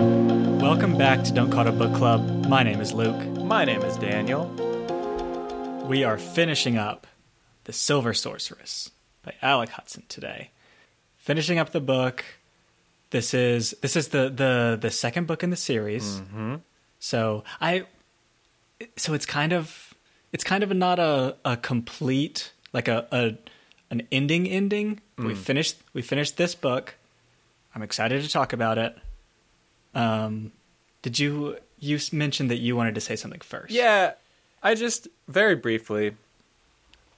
Welcome back to Don't Call It a Book Club. My name is Luke. My name is Daniel. We are finishing up The Silver Sorceress by Alec Hutson today. Finishing up the book. This is this is the the the second book in the series. Mm-hmm. So I so it's kind of it's kind of not a a complete like a, a an ending ending. We finished we finished this book. I'm excited to talk about it. Um did you you mentioned that you wanted to say something first? Yeah, I just very briefly.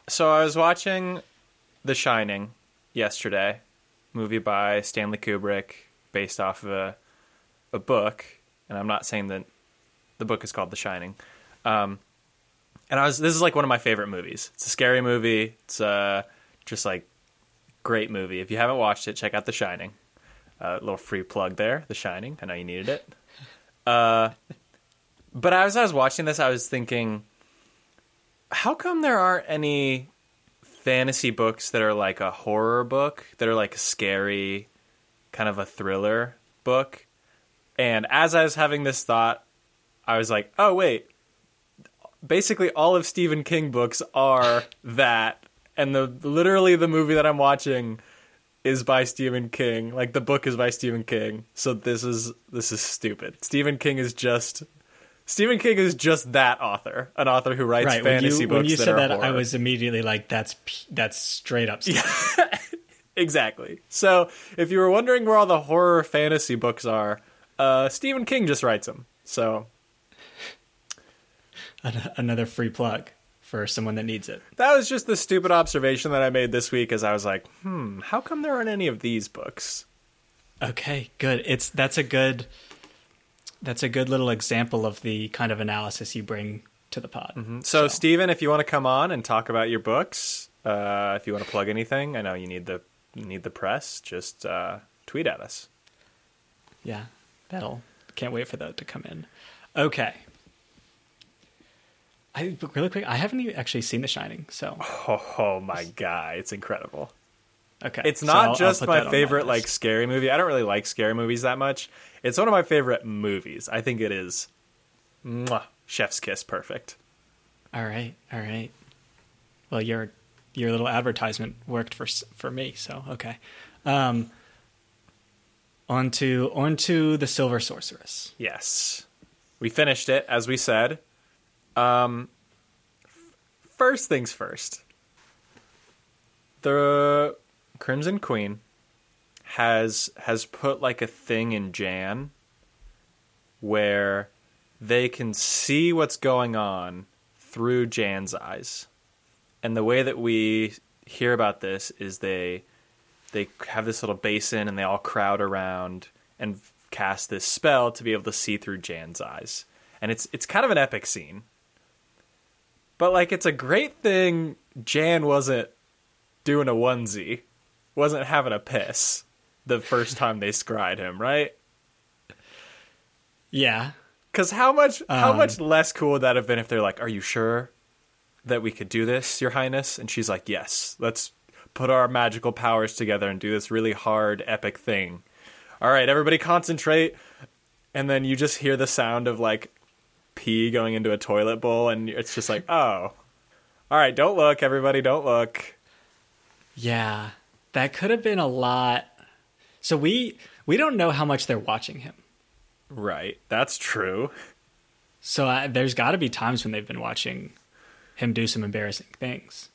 So I was watching The Shining yesterday, movie by Stanley Kubrick, based off of a a book, and I'm not saying that the book is called The Shining. Um, and I was this is like one of my favorite movies. It's a scary movie. It's uh just like great movie. If you haven't watched it, check out The Shining. A little free plug there, The Shining. I know you needed it. Uh, but as I was watching this, I was thinking, how come there aren't any fantasy books that are like a horror book, that are like a scary, kind of a thriller book? And as I was having this thought, I was like, oh, wait. Basically, all of Stephen King books are that. And the literally the movie that I'm watching is by Stephen King. Like the book is by Stephen King. So this is this is stupid. Stephen King is just Stephen King is just that author, an author who writes right. When fantasy you, books when you that said are that, I was immediately like, "That's that's straight up." Yeah. exactly. So if you were wondering where all the horror fantasy books are, uh, Stephen King just writes them. So Another free plug for someone that needs it. that was just the stupid observation that I made this week, as I was like, hmm, how come there aren't any of these books? Okay, good. It's that's a good that's a good little example of the kind of analysis you bring to the pod. So, Stephen, if you want to come on and talk about your books, uh, if you want to plug anything, I know you need the you need the press. Just uh, tweet at us. Yeah, that'll can't wait for that to come in. Okay. I really quick. I haven't even actually seen The Shining, so Oh, oh my god, it's incredible. okay. It's So not I'll- I'll just put my favorite like scary movie. I don't really like scary movies that much. It's one of my favorite movies. I think it is. Mwah, chef's kiss, perfect. All right, all right. Well, your your little advertisement worked for for me, so okay. Um, on to on to the Silver Sorceress. Yes, we finished it as we said. Um, first things first. The Crimson Queen has has put like a thing in Jan where they can see what's going on through Jan's eyes. And the way that we hear about this is they they have this little basin and they all crowd around and cast this spell to be able to see through Jan's eyes. And it's it's kind of an epic scene. But like it's a great thing Jan wasn't doing a onesie, wasn't having a piss the first time they scried him, right? Yeah, Cuz how much how Um, much less cool would that have been if they're like, "Are you sure that we could do this, your highness?" And she's like, "Yes. Let's put our magical powers together and do this really hard epic thing." All right, everybody concentrate. And then you just hear the sound of like pee going into a toilet bowl and it's just like, "Oh. All right, don't look, everybody, don't look." yeah. That could have been a lot. So we we don't know how much they're watching him. Right. That's true. So I, there's got to be times when they've been watching him do some embarrassing things.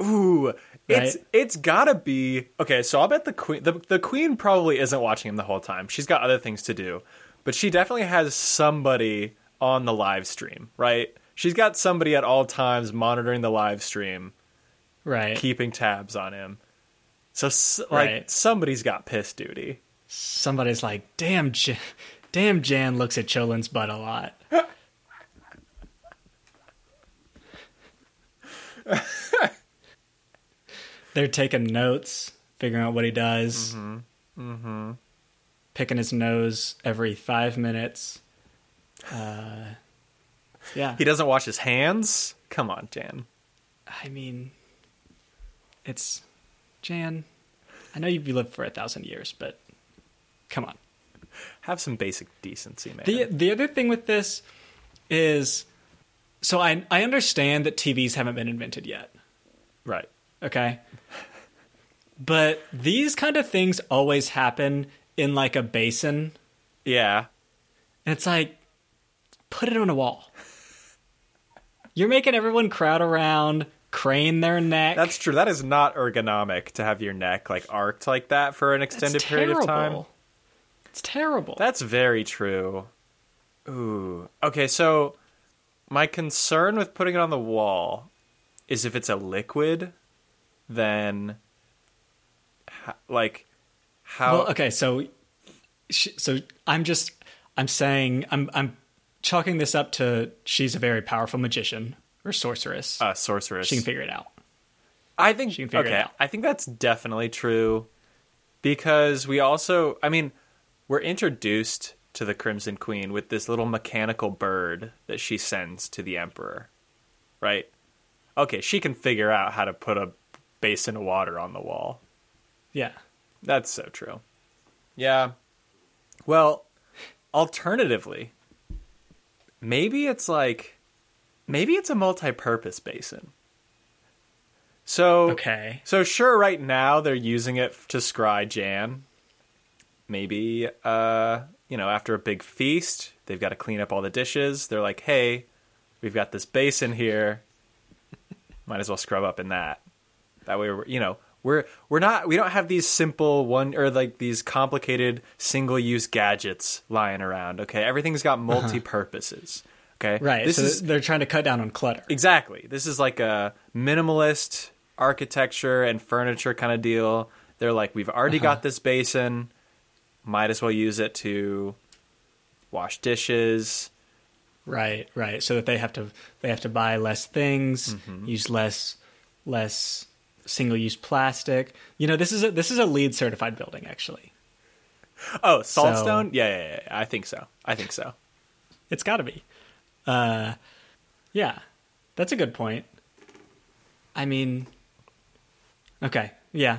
Ooh, it's Right? it's gotta be okay. So I'll bet the queen the, the queen probably isn't watching him the whole time. She's got other things to do, but she definitely has somebody on the live stream, right? She's got somebody at all times monitoring the live stream, Right. keeping tabs on him. So like Right. somebody's got piss duty. Somebody's like, "Damn, Jan, damn, Jan looks at Cholin's butt a lot." They're taking notes, figuring out what he does, Mm-hmm. picking his nose every five minutes. Uh, yeah, He doesn't wash his hands. Come on, Jan. I mean, it's Jan. I know you've lived for a thousand years, but come on. Have some basic decency, man. The the other thing with this is so I I understand that TVs haven't been invented yet. right. Okay. But these kind of things always happen in like a basin. Yeah. And it's like, put it on a wall. You're making everyone crowd around, crane their neck. That's true. That is not ergonomic to have your neck like arced like that for an extended period of time. It's terrible. That's very true. Ooh. Okay, so my concern with putting it on the wall is if it's a liquid, then like how well, okay, so so I'm just I'm saying I'm I'm chalking this up to she's a very powerful magician or sorceress. uh, sorceress. she can figure it out. I think She can figure it out. I think that's definitely true because we also, I mean, we're introduced to the Crimson Queen with this little mechanical bird that she sends to the Emperor, right? Okay, she can figure out how to put a basin of water on the wall. Yeah. That's so true. Yeah. Well, alternatively, maybe it's like maybe it's a multi-purpose basin. So Okay. so sure, right now they're using it to scry Jan. Maybe, uh, you know, after a big feast, they've got to clean up all the dishes. They're like, "Hey, we've got this basin here. Might as well scrub up in that." That way, we're, you know, we're we're not we don't have these simple one or like these complicated single-use gadgets lying around. Okay, everything's got multi purposes. Okay, Right. This so is they're trying to cut down on clutter. Exactly. This is like a minimalist architecture and furniture kind of deal. They're like, we've already got this basin. Might as well use it to wash dishes. Right, right. So that they have to they have to buy less things, Mm-hmm. use less less single use plastic. You know, this is a this is a LEED certified building actually. Oh, saltstone? yeah, yeah, yeah, yeah. I think so. I think so. It's got to be. Uh yeah. That's a good point. I mean Okay, yeah.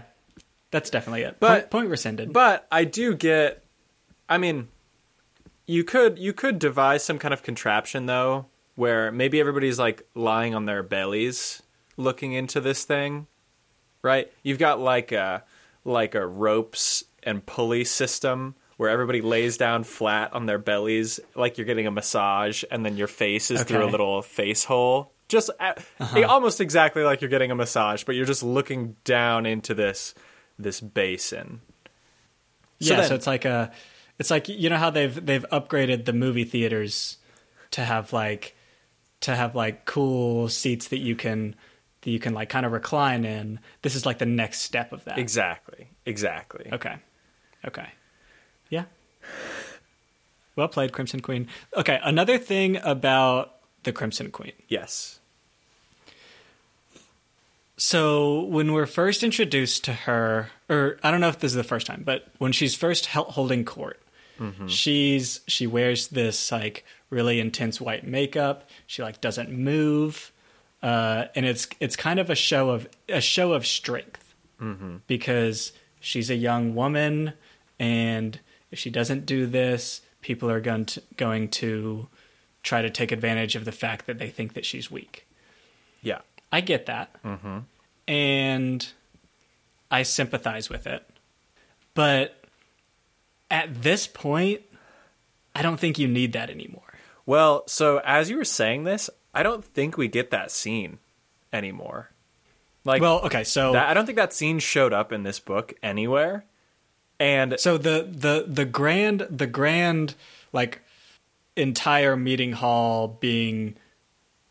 That's definitely it. But- point, point rescinded. But I do get. I mean, you could you could devise some kind of contraption though, where maybe everybody's like lying on their bellies, looking into this thing, right? You've got like a like a ropes and pulley system where everybody lays down flat on their bellies, like you're getting a massage, and then your face is through a little face hole. Just uh, uh-huh. a- almost exactly like you're getting a massage, but you're just looking down into this this basin. So yeah, then- so it's like a it's like you know how they've they've upgraded the movie theaters to have like to have like cool seats that you can that you can like kind of recline in. This is like the next step of that. Exactly. Exactly. Okay. Okay. Yeah. Well played, Crimson Queen. Okay, another thing about the Crimson Queen. Yes. So when we're first introduced to her, or I don't know if this is the first time, but when she's first holding court, mm-hmm. she's she wears this like really intense white makeup. She like doesn't move, uh, and it's it's kind of a show of a show of strength because she's a young woman, and if she doesn't do this, people are going to, going to try to take advantage of the fact that they think that she's weak. Yeah. I get that. And I sympathize with it. But at this point, I don't think you need that anymore. Well, so as you were saying this, I don't think we get that scene anymore. Like, Well, okay, so that, I don't think that scene showed up in this book anywhere. And so the the the grand the grand like entire meeting hall being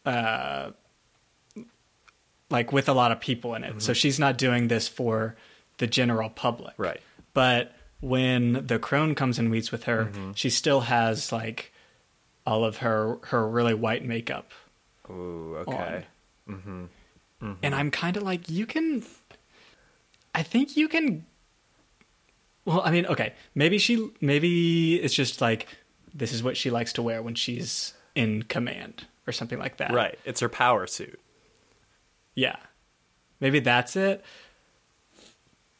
uh like with a lot of people in it. So she's not doing this for the general public. right, But when the crone comes and meets with her, she still has like all of her her really white makeup. Ooh, okay, mm-hmm. Mm-hmm. And I'm kind of like you can I think you can Well, I mean, okay, maybe she maybe it's just like this is what she likes to wear when she's in command or something like that. right. It's her power suit. Yeah. Maybe that's it.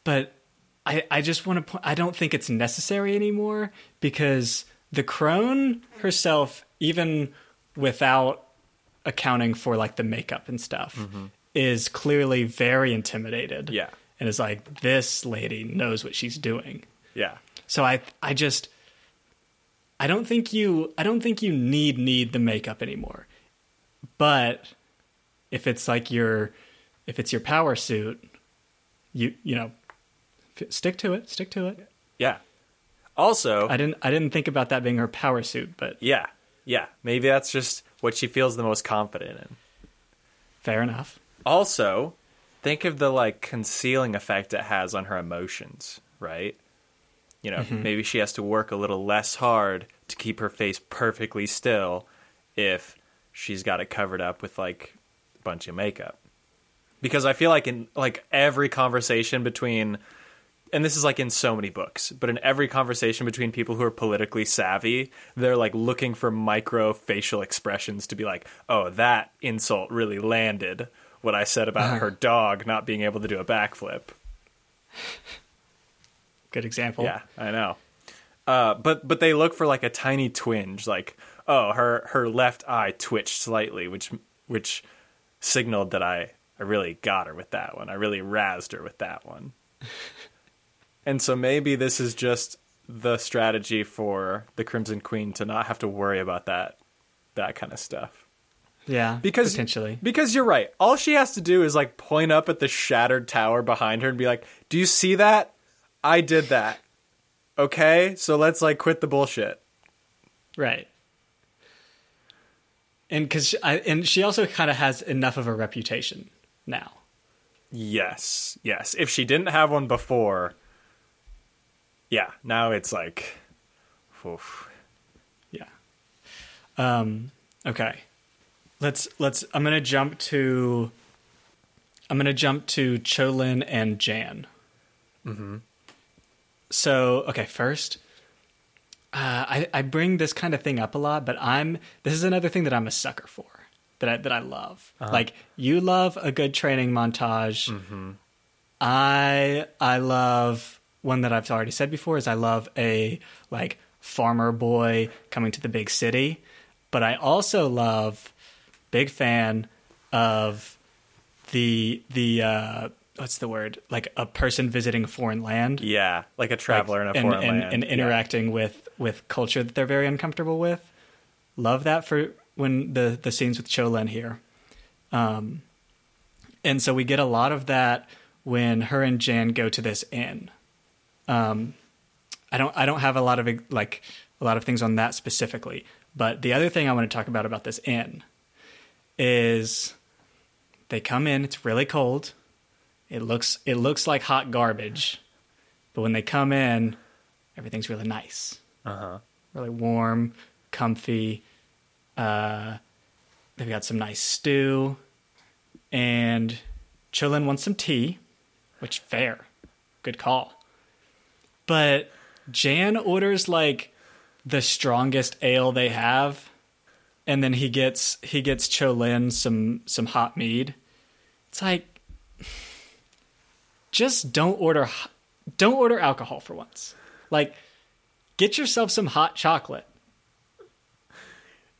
But I, I just want to point I don't think it's necessary anymore because the crone herself, even without accounting for like the makeup and stuff, mm-hmm. is clearly very intimidated. Yeah. And is like, this lady knows what she's doing. Yeah. So I I just I don't think you I don't think you need need the makeup anymore. But if it's like your if it's your power suit, you you know stick to it, stick to it. Yeah. Also, I didn't I didn't think about that being her power suit, but yeah. Yeah. Maybe that's just what she feels the most confident in. fair enough. Also, think of the like concealing effect it has on her emotions, right? You know, mm-hmm. maybe she has to work a little less hard to keep her face perfectly still if she's got it covered up with like a bunch of makeup. Because I feel like in like every conversation between and this is like in so many books, but in every conversation between people who are politically savvy, they're like looking for micro facial expressions to be like, "Oh, that insult really landed." What I said about her dog not being able to do a backflip. Good example. Yeah, I know. Uh, but but they look for like a tiny twinge, like oh her her left eye twitched slightly, which which signaled that I I really got her with that one. I really razzed her with that one. And so maybe this is just the strategy for the Crimson Queen to not have to worry about that that kind of stuff. Yeah. Because potentially. because you're right. All she has to do is like point up at the shattered tower behind her and be like, "Do you see that? I did that." Okay? So let's like quit the bullshit. Right. And I and she also kind of has enough of a reputation now. Yes. Yes. If she didn't have one before, yeah, now it's like oof. Yeah. Um okay. Let's let's I'm going to jump to I'm to jump to Cholin and Jan. Mm-hmm. So, okay, first uh, I I bring this kind of thing up a lot, but I'm this is another thing that I'm a sucker for. That I that I love. Like you love a good training montage. Mhm. I I love one that I've already said before is I love a like farmer boy coming to the big city, but I also love big fan of the the uh what's the word like a person visiting a foreign land Yeah, like a traveler in a foreign and, land. and Yeah. interacting with with culture that they're very uncomfortable with. Love that for when the the scenes with Cholin here. Um, and so we get a lot of that when her and Jan go to this inn. Um, I don't I don't have a lot of like a lot of things on that specifically, but the other thing I want to talk about about this inn is they come in. It's really cold. It looks it looks like hot garbage, but when they come in, everything's really nice, Uh-huh. really warm, comfy. Uh, they've got some nice stew, and Cholin wants some tea, which fair, good call. But Jan orders like the strongest ale they have, and then he gets he gets Cholin some some hot mead. It's like just don't order don't order alcohol for once. Like get yourself some hot chocolate.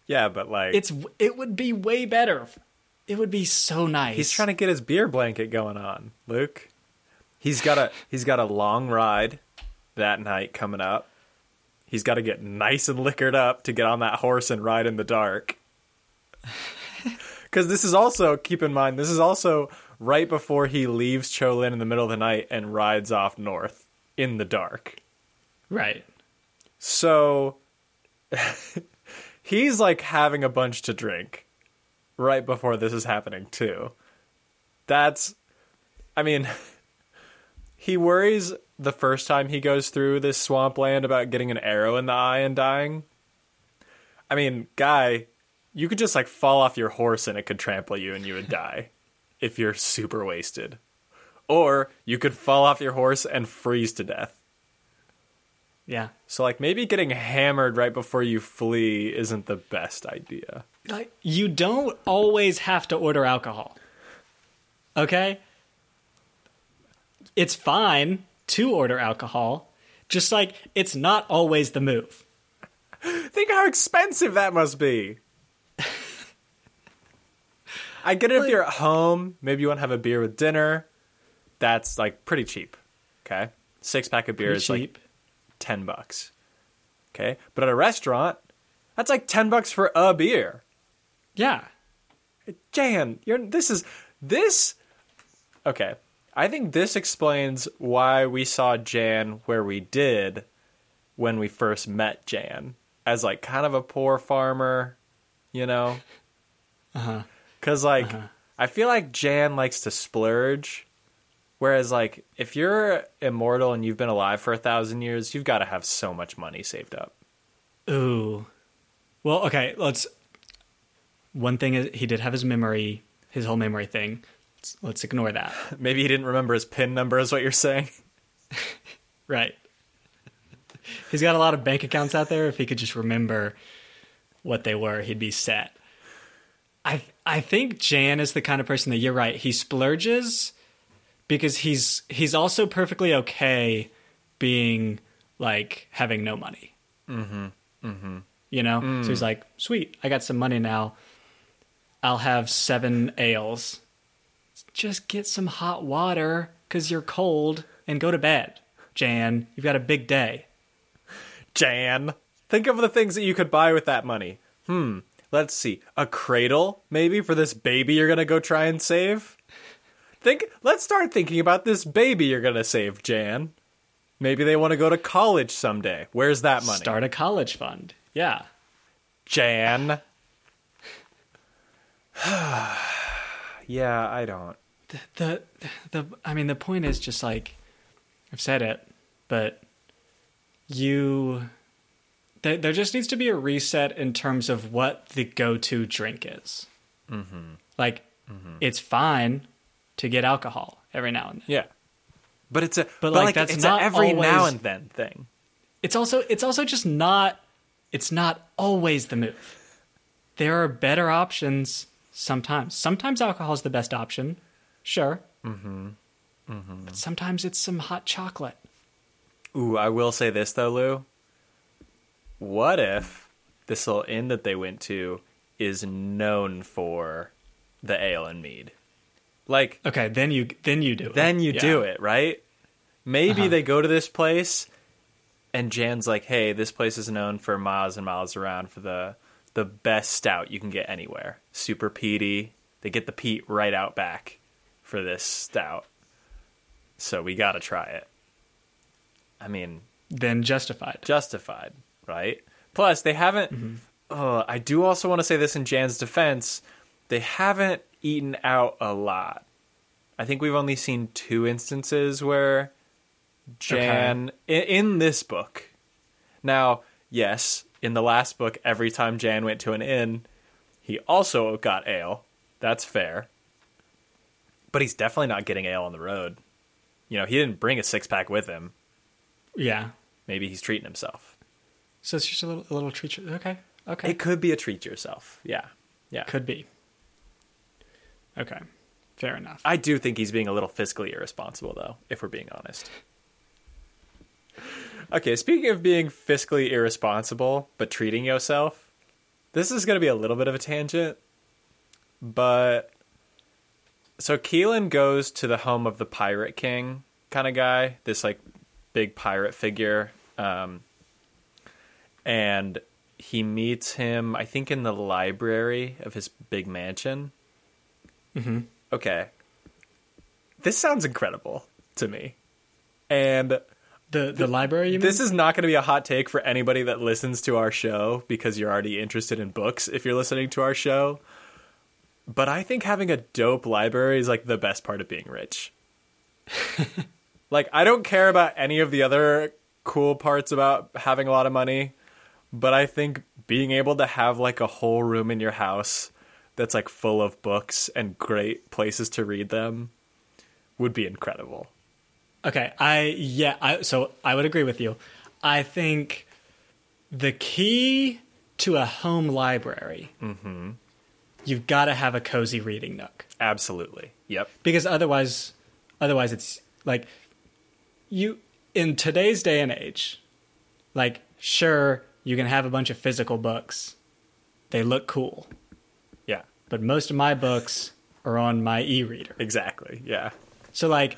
Yeah, but like It's it would be way better. It would be so nice. He's trying to get his beer blanket going on, Luke. He's got a he's got a long ride that night coming up. He's got to get nice and liquored up to get on that horse and ride in the dark. Because this is also keep in mind this is also right before he leaves Cholin in the middle of the night and rides off north in the dark. right. So he's like having a bunch to drink right before this is happening too. That's I mean he worries the first time he goes through this swampland about getting an arrow in the eye and dying. I mean, guy, you could just like fall off your horse and it could trample you and you would die if you're super wasted. Or you could fall off your horse and freeze to death. Yeah. So like maybe getting hammered right before you flee isn't the best idea. Like you don't always have to order alcohol. Okay? It's fine. To order alcohol. Just like it's not always the move. Think how expensive that must be. I get it if you're at home, maybe you want to have a beer with dinner. That's like pretty cheap. Okay. Six pack of beer is like cheap. 10 bucks. Okay. But at a restaurant, that's like 10 bucks for a beer. yeah. Jan, you're this is this Okay. I think this explains why we saw Jan where we did when we first met Jan as like kind of a poor farmer, you know? Uh-huh. Cuz like I feel like Jan likes to splurge whereas like if you're immortal and you've been alive for a 1000 years, you've got to have so much money saved up. Ooh. Well, okay, let's one thing is he did have his memory, his whole memory thing. Let's, let's ignore that. Maybe he didn't remember his pin number is what you're saying. Right. He's got a lot of bank accounts out there. If he could just remember what they were, he'd be set. I I think Jan is the kind of person that you're right. He splurges because he's he's also perfectly okay being like having no money. Mm-hmm. Mm-hmm. You know? So he's like, sweet, I got some money now. I'll have seven ales. Just get some hot water because you're cold and go to bed. Jan, you've got a big day. Jan. Think of the things that you could buy with that money. Hmm. Let's see. A cradle, maybe, for this baby you're gonna go try and save? Think let's start thinking about this baby you're gonna save, Jan. Maybe they want to go to college someday. Where's that money? Start a college fund. Yeah. Jan. yeah, I don't. The the I mean the point is just like I've said it, but you there, there just needs to be a reset in terms of what the go-to drink is. Mm-hmm. Like it's fine to get alcohol every now and then. Yeah. But it's a but, like, like, that's it's not a every now and then thing. It's also it's also just not it's not always the move. There are better options sometimes. Sometimes alcohol is the best option. Sure. Mm-hmm. Mm-hmm. But sometimes it's some hot chocolate. Ooh, I will say this though, Lou. What if this little inn that they went to is known for the ale and mead? Like, Okay, then you then you do it. then you Yeah. do it, right? Maybe Uh-huh. they go to this place and Jan's like, "Hey, this place is known for miles and miles around for the the best stout you can get anywhere. Super peaty. They get the peat right out back for this stout. So we got to try it." I mean, Then justified. justified, right? Plus, they haven't. Uh, I do also want to say this in Jan's defense: they haven't eaten out a lot. I think we've only seen two instances where Jan in, in this book. Now, yes, in the last book, every time Jan went to an inn, he also got ale. That's fair. But he's definitely not getting ale on the road. You know, he didn't bring a six pack with him. Yeah. Maybe he's treating himself. So it's just a little a little treat. Okay. Okay. It could be a treat yourself. Yeah. Yeah. could be. Okay. Fair enough. I do think he's being a little fiscally irresponsible, though, if we're being honest. Okay, speaking of being fiscally irresponsible, but treating yourself, this is going to be a little bit of a tangent, but. So Keilan goes to the home of the Pirate King kind of guy, this like big pirate figure. Um, and he meets him, I think, in the library of his big mansion. hmm Okay. This sounds incredible to me. And The the library. You mean? this is not going to be a hot take for anybody that listens to our show because you're already interested in books if you're listening to our show. But I think having a dope library is like the best part of being rich. like I don't care about any of the other cool parts about having a lot of money, but I think being able to have like a whole room in your house that's like full of books and great places to read them would be incredible. Okay, I yeah, I so I would agree with you. I think the key to a home library, mm-hmm. You've got to have a cozy reading nook Absolutely. Yep. because otherwise, otherwise it's like you in today's day and age, like sure you can have a bunch of physical books. They look cool, Yeah. but most of my books are on my e-reader. Exactly. Yeah. So like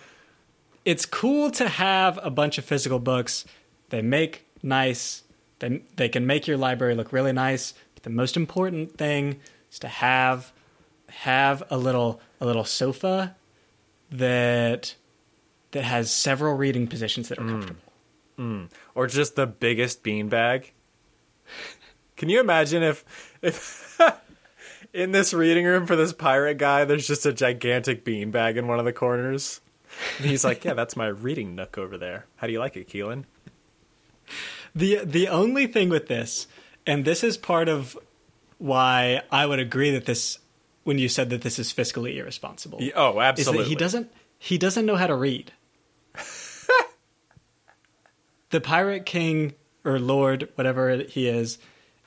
it's cool to have a bunch of physical books. They make nice. They they can make your library look really nice. But the most important thing is to have have a little a little sofa that that has several reading positions that are hmm. comfortable. Hmm. Or just the biggest beanbag. Can you imagine if if in this reading room for this pirate guy there's just a gigantic beanbag in one of the corners? And he's like, "Yeah, that's my reading nook over there. How do you like it, Keilan?" The the only thing with this, and this is part of why I would agree that this when you said that this is fiscally irresponsible. Oh, absolutely. he doesn't he doesn't know how to read. the pirate king or lord, whatever he is,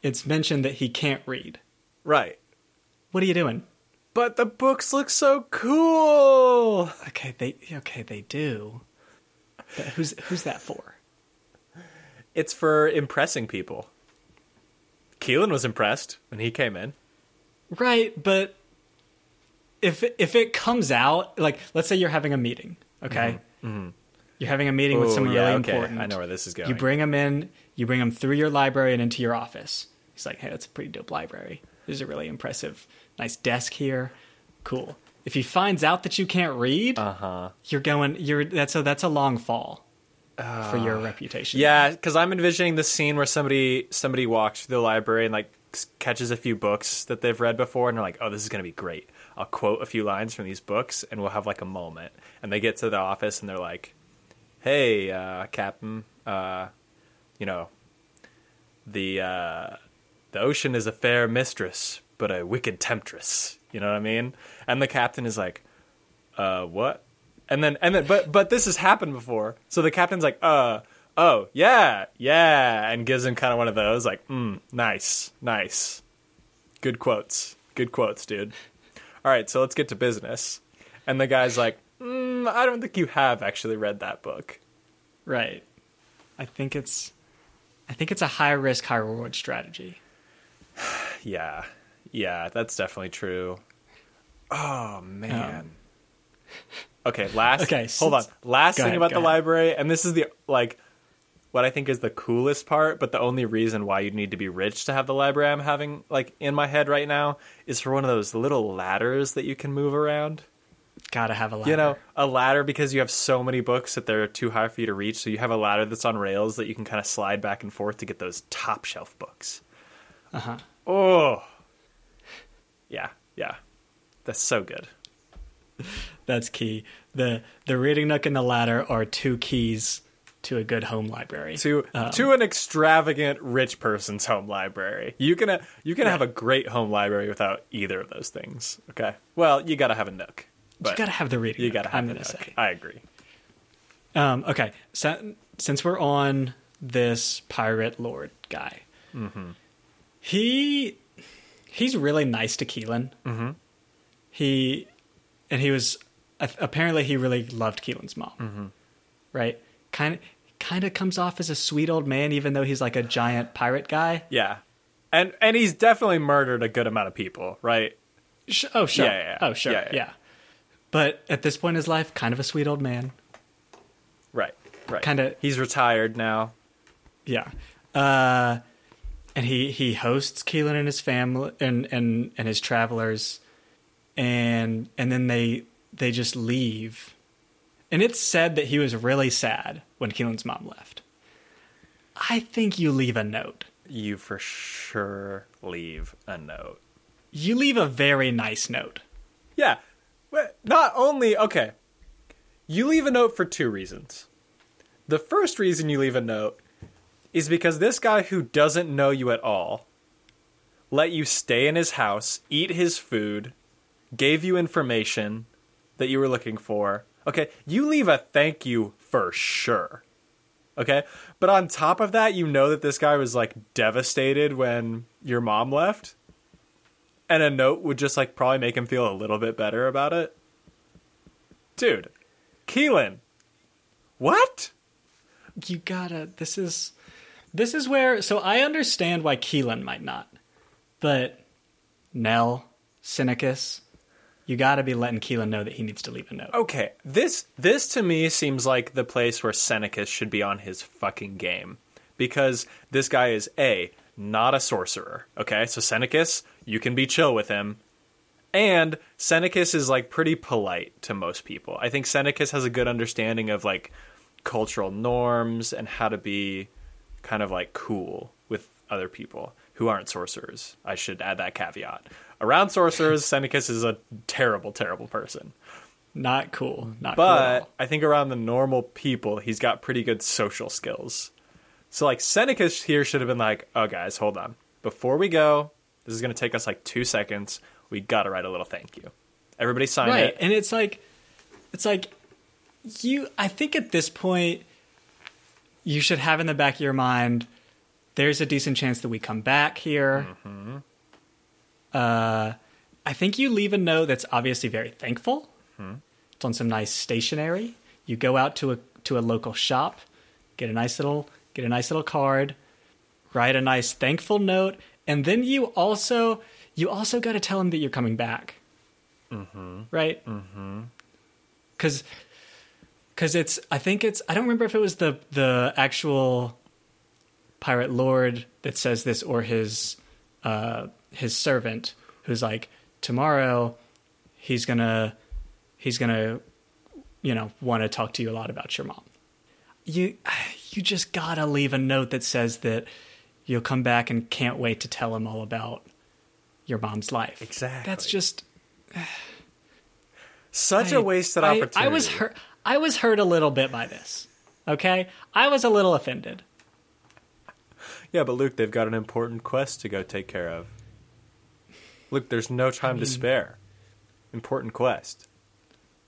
it's mentioned that he can't read. Right. What are you doing? But the books look so cool. Okay, they okay they do. But who's who's that for? It's for impressing people. Keilan was impressed when he came in. Right, but if if it comes out like let's say you're having a meeting, okay? You're having a meeting with Oh, someone yeah, really okay. important. I know where this is going. You bring them in, you bring them through your library and into your office. He's like, "Hey, that's a pretty dope library. There's a really impressive, nice desk here. Cool." If he finds out that you can't read, Uh huh. you're going. You're that's a that's a long fall for your reputation. Yeah, because I'm envisioning the scene where somebody somebody walks through the library and like catches a few books that they've read before, and they're like, "Oh, this is gonna be great." I'll quote a few lines from these books, and we'll have like a moment. And they get to the office, and they're like, "Hey, uh, Captain, uh, you know, the uh, the ocean is a fair mistress, but a wicked temptress." You know what I mean? And the captain is like, "Uh, what?" And then and then but but this has happened before. So the captain's like, "Uh, oh, yeah, yeah," and gives him kind of one of those like, mm, nice, nice. Good quotes. Good quotes, dude. All right, so let's get to business. And the guy's like, mm, I don't think you have actually read that book. right. I think it's, I think it's a high risk, high reward strategy. Yeah. Yeah, that's definitely true. Oh man. Okay, last Okay, hold on. Last thing ahead, about the ahead. library, and this is the like what I think is the coolest part, but the only reason why you'd need to be rich to have the library I'm having like in my head right now is for one of those little ladders that you can move around. Gotta have a ladder. You know, a ladder because you have so many books that they're too high for you to reach, so you have a ladder that's on rails that you can kind of slide back and forth to get those top shelf books. Uh huh. Oh. Yeah, yeah. That's so good. That's key. the The reading nook and the ladder are two keys to a good home library. To Um, to an extravagant rich person's home library. You can uh, you can have a great home library without either of those things. Okay. Well, you got to have a nook. You gotta have the reading. you nook, got to have I'm the nook. say. I agree. Um, okay, so, since we're on this pirate lord guy, Mm-hmm. he he's really nice to Keilan. Mm-hmm. He and he was apparently he really loved Keilan's mom, Mm-hmm. right? Kind of kind of comes off as a sweet old man, even though he's like a giant pirate guy. Yeah. And and he's definitely murdered a good amount of people, right? Sh- oh sure, Yeah, yeah, yeah. oh sure, Yeah. But at this point in his life, kind of a sweet old man. Right. Right. Kinda- He's retired now. Yeah. Uh, and he, he hosts Keilan and his family and, and, and his travelers and and then they they just leave. And it's said that he was really sad when Keilan's mom left. I think you leave a note. You for sure leave a note. You leave a very nice note. Yeah. Not only, okay. You leave a note for two reasons. The first reason you leave a note is because this guy who doesn't know you at all let you stay in his house, eat his food, gave you information that you were looking for. Okay, you leave a thank you for sure. Okay? But on top of that, you know that this guy was like devastated when your mom left and a note would just like probably make him feel a little bit better about it. Dude, Keilan, What? You gotta. This is. This is where. So I understand why Keilan might not, but Nel, Senacus, you gotta be letting Keilan know that he needs to leave a note. Okay, this this to me seems like the place where Senacus should be on his fucking game because this guy is a not a sorcerer. Okay, so Senacus, you can be chill with him, and Senacus is like pretty polite to most people. I think Senacus has a good understanding of like cultural norms and how to be kind of like cool with other people who aren't sorcerers. I should add that caveat. Around sorcerers, Senacus is a terrible, terrible person. Not cool. Not cool. But all. I think around the normal people, he's got pretty good social skills. So like Senacus here should have been like, "Oh guys, hold on. Before we go, this is going to take us like 2 seconds. We got to write a little thank you. Everybody sign right it." and it's like it's like you i think at this point you should have in the back of your mind there's a decent chance that we come back here Mm-hmm. Uh, i think you leave a note that's obviously very thankful. Hmm. it's on some nice stationery. You go out to a to a local shop get a nice little get a nice little card write a nice thankful note and then you also you also got to tell him that you're coming back. Right? Because because it's i think it's i don't remember if it was the the actual pirate lord that says this or his uh his servant who's like tomorrow he's gonna he's gonna you know want to talk to you a lot about your mom you you just gotta leave a note that says that you'll come back and can't wait to tell him all about your mom's life Exactly. that's just Such I- a wasted I- opportunity. I was hurt. I was hurt a little bit by this. Okay, I was a little offended. Yeah, but Luke, they've got an important quest to go take care of. Luke, there's no time to spare. Important quest.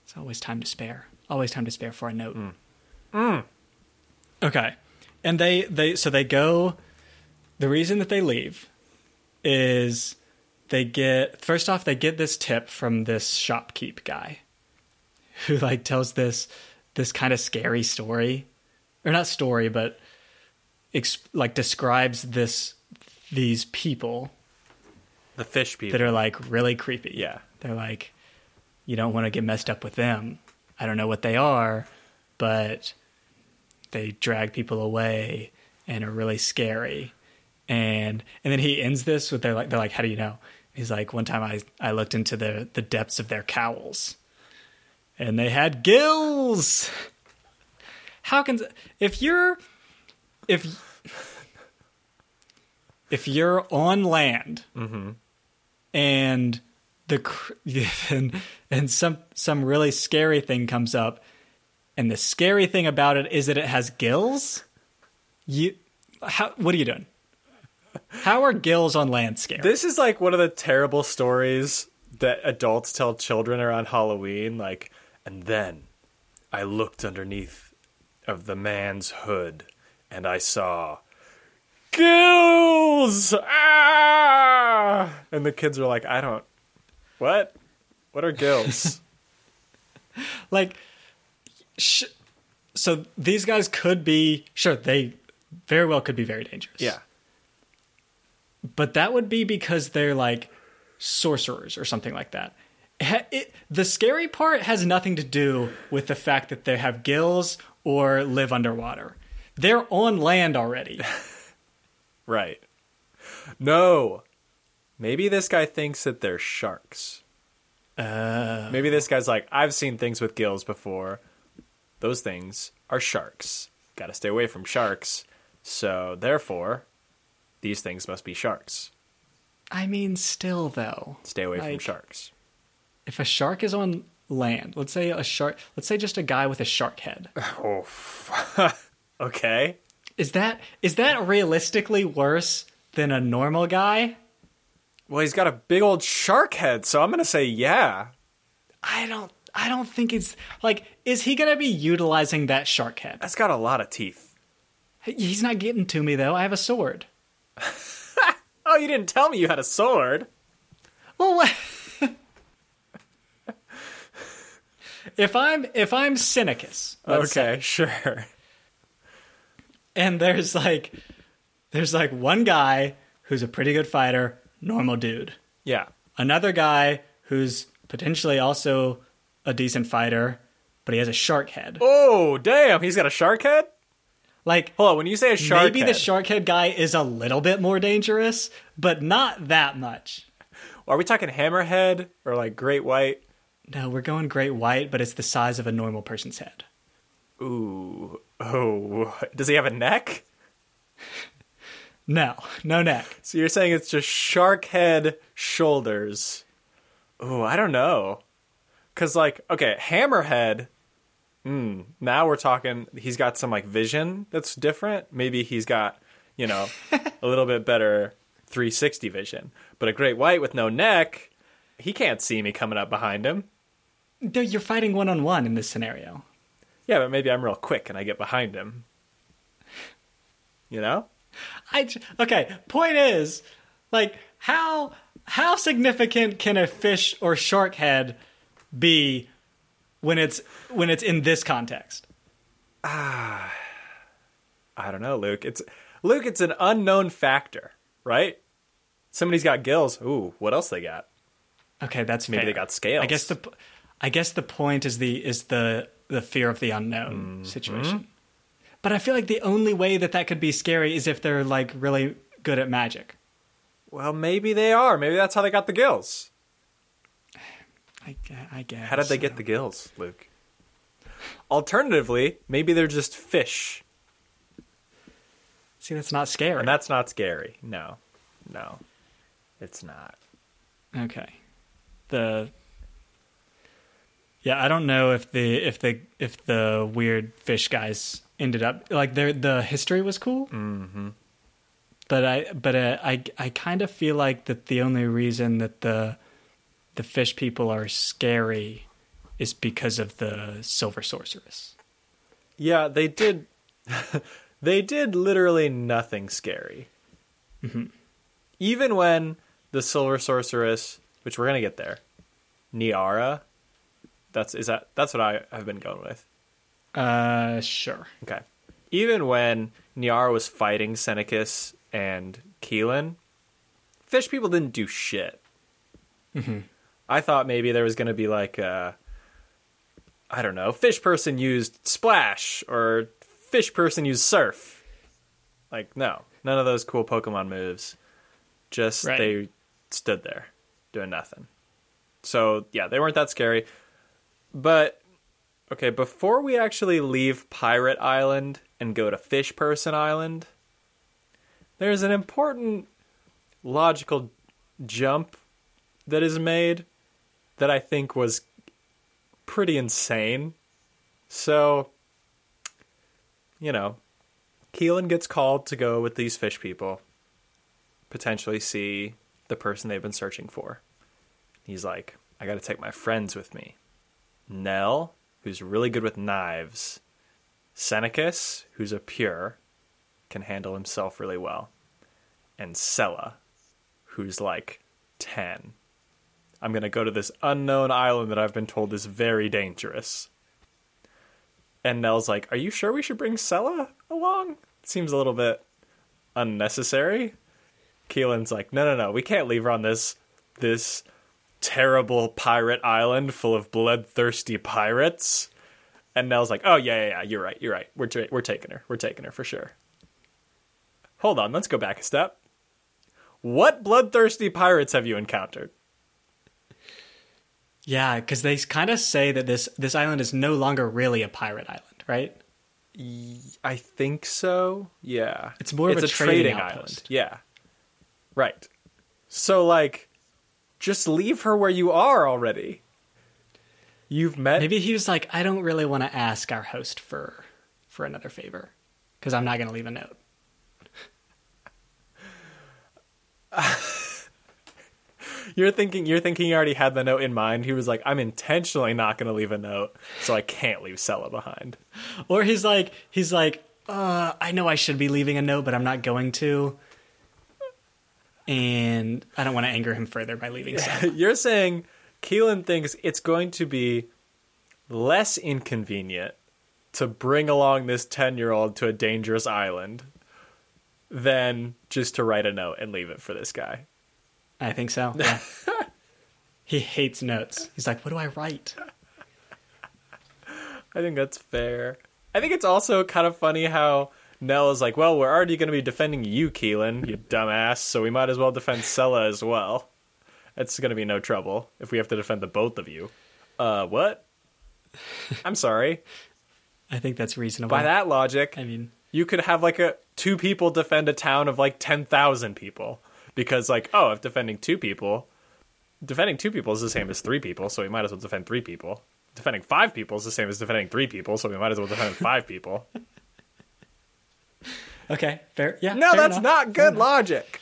It's always time to spare. Always time to spare for a note. mm-hmm Okay, and they they so they go. The reason that they leave is they get first off they get this tip from this shopkeep guy who like tells this this kind of scary story or not story but ex- like describes this these people The fish people. that are like really creepy. Yeah. They're like, you don't want to get messed up with them. I don't know what they are, but they drag people away and are really scary. And and then he ends this with they're like they're like, how do you know? He's like, one time I I looked into the the depths of their cowls, and they had gills. How can if you're if if you're on land mm-hmm. And the and, and some some really scary thing comes up and the scary thing about it is that it has gills you how what are you doing how are gills on land scary This is like one of the terrible stories that adults tell children around Halloween. Like, and then I looked underneath of the man's hood and I saw gills. Ah! Ah. And the kids are like, I don't. What? What are gills? like sh- so these guys could be sure they very well could be very dangerous yeah. but that would be because they're like sorcerers or something like that. Ha- It, the scary part has nothing to do with the fact that they have gills or live underwater. They're on land already. Right. No. Maybe this guy thinks that they're sharks. Uh, Maybe this guy's like, I've seen things with gills before. Those things are sharks. Got to stay away from sharks. So, therefore, these things must be sharks. I mean, still though, Stay away from sharks. if a shark is on land, let's say a shark, let's say just a guy with a shark head, Oh, okay. is that is that realistically worse than a normal guy? Well, he's got a big old shark head, so I'm going to say yeah. I don't. I don't think it's like. Is he gonna be utilizing that shark head? That's got a lot of teeth. He's not getting to me though. I have a sword. Oh, you didn't tell me you had a sword. Well, what? if I'm if I'm Senacus, let's say, okay, sure. and there's like there's like one guy who's a pretty good fighter, normal dude. Yeah. Another guy who's potentially also a decent fighter, but he has a shark head. Oh, damn, he's got a shark head? Like Hold on, when you say a shark maybe head, the shark head guy is a little bit more dangerous, but not that much. are we talking hammerhead or like great white? No, we're going great white, but it's the size of a normal person's head. Ooh. Oh, does he have a neck? No, no neck. So you're saying it's just shark head shoulders. Ooh, I don't know. Cause like, okay, hammerhead. Hmm. Now we're talking. He's got some like vision that's different. Maybe he's got, you know, a little bit better 360 vision. But a great white with no neck, he can't see me coming up behind him. No, You're fighting one on one in this scenario. Yeah, but maybe I'm real quick and I get behind him. You know? I okay. Point is, like, how how significant can a fish or shark head be when it's when it's in this context? Ah, I don't know, Luke. It's Luke. It's an unknown factor, right? Somebody's got gills. Ooh, what else they got? Okay, that's Maybe fair. they got scales. I guess the I guess the point is the is the the fear of the unknown situation. But I feel like the only way that that could be scary is if they're like really good at magic. Well, maybe they are. Maybe that's how they got the gills. I, I guess. How did they get the gills, Luke? Alternatively, maybe they're just fish, See, that's not scary. and that's not scary. No, no, it's not. Okay. The Yeah, I don't know if the if the if the weird fish guys ended up like their the history was cool. Mm-hmm. But I but uh, I I kind of feel like that the only reason that the the fish people are scary is because of the silver sorceress. Yeah, they did. they did literally nothing scary. Even when the Silver Sorceress, which we're gonna get there, Niara. That's is that that's what I have been going with. Uh sure. Okay. Even when Niara was fighting Senacus and Keilan, fish people didn't do shit. I thought maybe there was going to be like a, I don't know, fish person used splash or fish person used surf. Like, no, none of those cool Pokemon moves. Just Right. they stood there doing nothing. So, yeah, they weren't that scary. But Okay, before we actually leave Pirate Island and go to Fish Person Island, there's an important logical jump that is made that I think was pretty insane. So, you know, Keilan gets called to go with these fish people, potentially see the person they've been searching for. He's like, I gotta take my friends with me. Nel, who's really good with knives. Senacus, who's a pure, can handle himself really well. And Sella, who's like 10. I'm going to go to this unknown island that I've been told is very dangerous. And Nel's like, Are you sure we should bring Sella along? seems a little bit unnecessary. Keilan's like, No, no, no, we can't leave her on this this terrible pirate island full of bloodthirsty pirates. And Nel's like, "Oh yeah, yeah, yeah, you're right, you're right. We're ta- we're taking her. We're taking her for sure." Hold on, let's go back a step. What bloodthirsty pirates have you encountered? Yeah, because they kind of say that this this island is no longer really a pirate island, right? I think so. Yeah, It's more of a trading island. Yeah, right. So like, just leave her where you are already. You've met Maybe he was like, I don't really want to ask our host for for another favor because I'm not going to leave a note. You're thinking you're thinking he already had the note in mind. He was like, I'm intentionally not going to leave a note, so I can't leave Sella behind. Or he's like, he's like, uh, I know I should be leaving a note, but I'm not going to. And I don't want to anger him further by leaving some. You're saying Keilan thinks it's going to be less inconvenient to bring along this 10 year old to a dangerous island than just to write a note and leave it for this guy. I think so. Yeah. he hates notes. He's like, what do I write? I think that's fair. I think it's also kind of funny how Nel is like, well, we're already going to be defending you, Keilan, you dumbass, so we might as well defend Sella as well. It's going to be no trouble if we have to defend the both of you. Uh, what? I'm sorry. I think that's reasonable. By that logic, I mean, you could have like a two people defend a town of like 10,000 people because like, oh, if defending two people, defending two people is the same as three people, so we might as well defend three people. Defending five people is the same as defending three people, so we might as well defend five people. okay, fair. Yeah. No, fair that's enough. not good logic.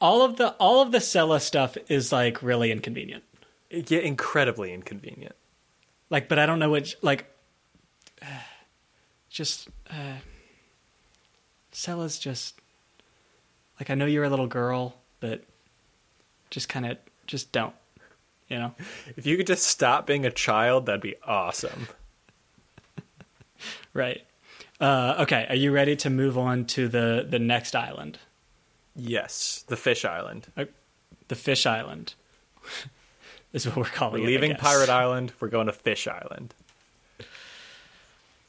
All of the all of the Sella stuff is like really inconvenient. Yeah, incredibly inconvenient. Like, but I don't know which like. just uh, Sella's just like I know you're a little girl, but just kind of just don't, you know. If you could just stop being a child, that'd be awesome. Right. Uh, okay, are you ready to move on to the the next island, Yes, the fish island. the Fish Island? is what we're calling We're it. Leaving. Pirate Island. We're going to Fish Island.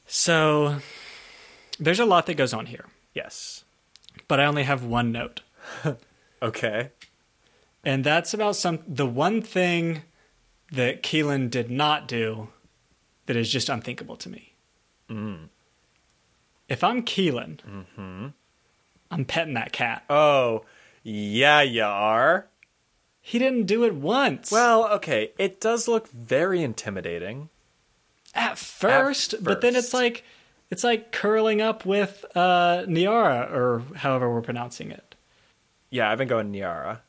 So there's a lot that goes on here, Yes. but I only have one note. Okay. And that's about some the one thing that Keilan did not do that is just unthinkable to me. If I'm Keilan, I'm petting that cat. Oh, yeah, you are. He didn't do it once. Well, okay. It does look very intimidating. at first, but then it's like it's like curling up with uh Niara or however we're pronouncing it. Yeah, I've been going Niara.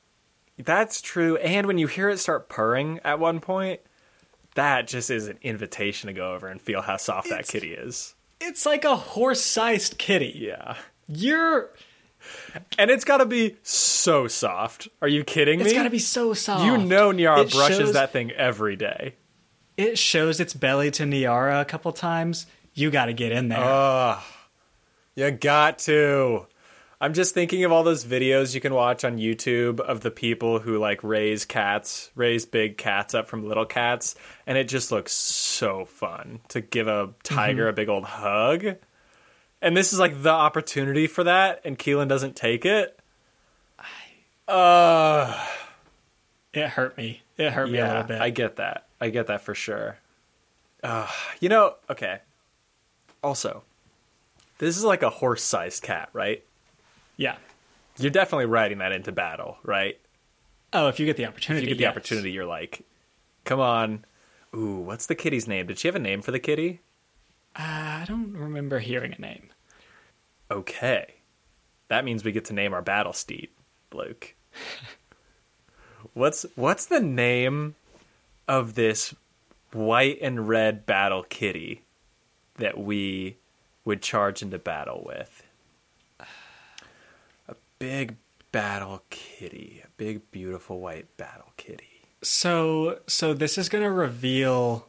That's true. And when you hear it start purring at one point, that just is an invitation to go over and feel how soft that kitty is. It's like a horse-sized kitty. Yeah. You're And it's got to be so soft. Are you kidding me? it's got to be so soft. You know Niara It brushes shows- that thing every day. It shows its belly to Niara a couple times. You got to get in there. Oh, you got to. I'm just thinking of all those videos you can watch on YouTube of the people who like raise cats, raise big cats up from little cats, and it just looks so fun to give a tiger a big old hug. And this is like the opportunity for that, and Keilan doesn't take it. Uh, it hurt me. It hurt me a little bit. I get that. I get that for sure. Uh, you know, okay. Also, this is like a horse-sized cat, right? Yeah. You're definitely riding that into battle, right? Oh, if you get the opportunity. If you get the yes. opportunity, you're like, come on. Ooh, what's the kitty's name? Did she have a name for the kitty? Uh, I don't remember hearing a name. Okay. That means we get to name our battle steed, Luke. what's what's the name of this white and red battle kitty that we would charge into battle with? Big battle kitty, a big beautiful white battle kitty. So, so this is going to reveal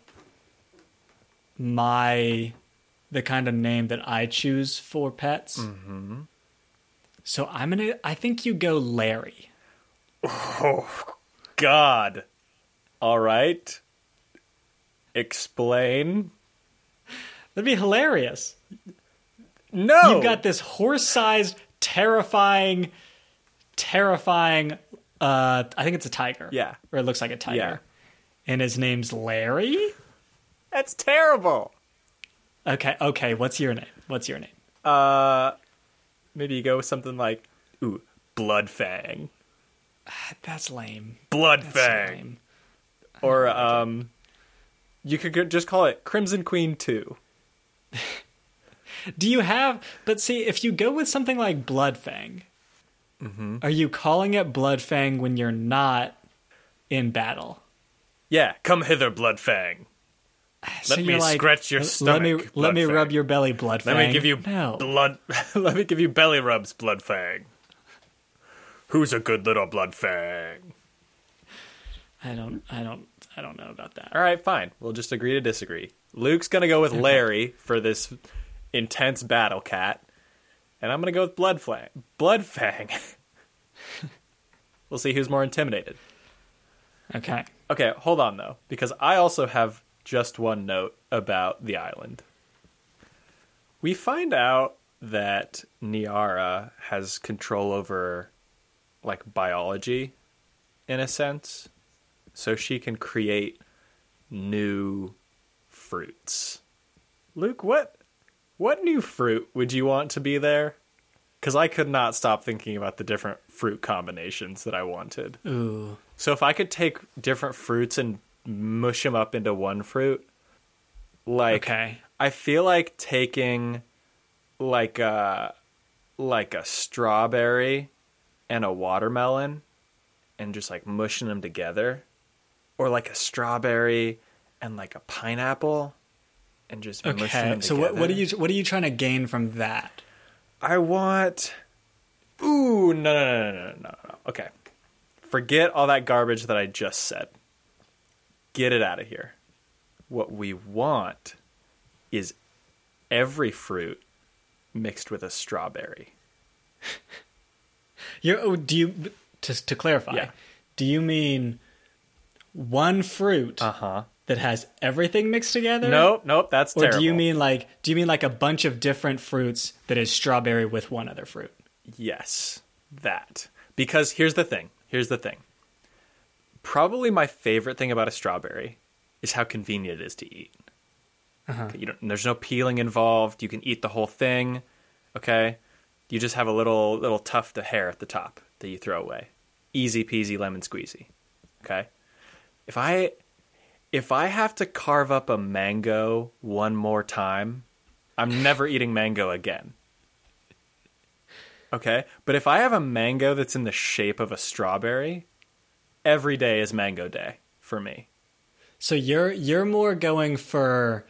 my the kind of name that I choose for pets. Mm-hmm. So I'm gonna. I think you go Larry. Oh God. All right. Explain. That'd be hilarious. No. You've got this horse-sized, terrifying, terrifying. Uh, I think it's a tiger. Yeah. or it looks like a tiger. Yeah. And his name's Larry. That's terrible. Okay, okay. What's your name? What's your name? Uh maybe you go with something like ooh, Bloodfang. That's lame. Bloodfang. That's lame. Or um you could just call it Crimson Queen 2. Do you have? But see, if you go with something like Bloodfang, Mm-hmm. are you calling it Bloodfang when you're not in battle? Yeah, come hither Bloodfang. So Let me like, scratch your stomach. Let me let me Bloodfang. rub your belly, Bloodfang. Let me give you no. blood Let me give you belly rubs, Bloodfang. Who's a good little Bloodfang? I don't. I don't. I don't know about that. All right, fine. We'll just agree to disagree. Luke's gonna go with Larry for this intense battle cat, and I'm gonna go with Bloodfang. Bloodfang. we'll see who's more intimidated. Okay. Okay, hold on though, because I also have just one note about the island. We find out that Niara has control over like biology in a sense. So she can create new fruits. Luke, what what new fruit would you want to be there? Cuz I could not stop thinking about the different fruit combinations that I wanted. Ooh. So if I could take different fruits and mush them up into one fruit, like Okay. I feel like taking like a like a strawberry and a watermelon and just like mushing them together or like a strawberry and like a pineapple and just Okay. them So what what are you what are you trying to gain from that? I want Ooh, no no no no no no no. Okay. Forget all that garbage that I just said. Get it out of here. What we want is every fruit mixed with a strawberry. You're, oh, do you to to clarify? Yeah. Do you mean one fruit Uh-huh. That has everything mixed together? Nope, nope, that's Or terrible. do you mean like do you mean like a bunch of different fruits that is strawberry with one other fruit? Yes, that. Because here's the thing. Here's the thing. Probably my favorite thing about a strawberry is how convenient it is to eat. Uh-huh. You don't, there's no peeling involved. You can eat the whole thing. Okay, you just have a little little tuft of hair at the top that you throw away. Easy peasy lemon squeezy. Okay, if I if I have to carve up a mango one more time, I'm never eating mango again. Okay, but if I have a mango that's in the shape of a strawberry, every day is mango day for me. So you're you're more going for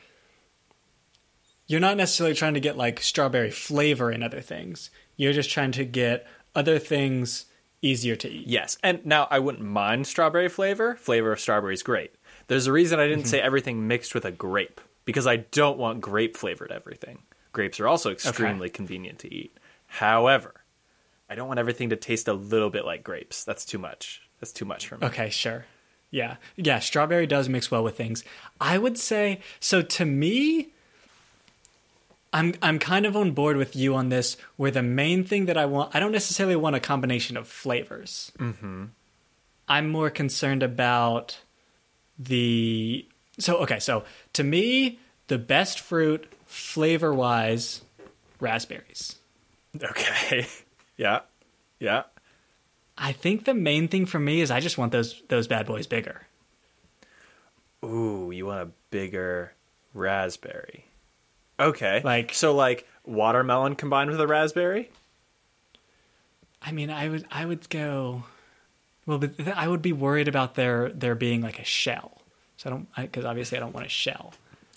you're not necessarily trying to get like strawberry flavor in other things. You're just trying to get other things easier to eat. Yes, and now I wouldn't mind strawberry flavor. Flavor of strawberry is great. There's a reason I didn't say everything mixed with a grape because I don't want grape flavored everything. Grapes are also extremely convenient to eat. However, I don't want everything to taste a little bit like grapes. That's too much. That's too much for me. Okay, sure. Yeah. Yeah, strawberry does mix well with things. I would say so to me I'm I'm kind of on board with you on this where the main thing that I want I don't necessarily want a combination of flavors. Mhm. I'm more concerned about the so okay, so to me the best fruit flavor-wise raspberries. Okay. yeah. Yeah. I think the main thing for me is I just want those those bad boys bigger. Ooh, you want a bigger raspberry. Okay. Like- so like watermelon combined with a raspberry? I mean, I would I would go. Well, but th- I would be worried about there there being like a shell. So I don't because obviously I don't want a shell.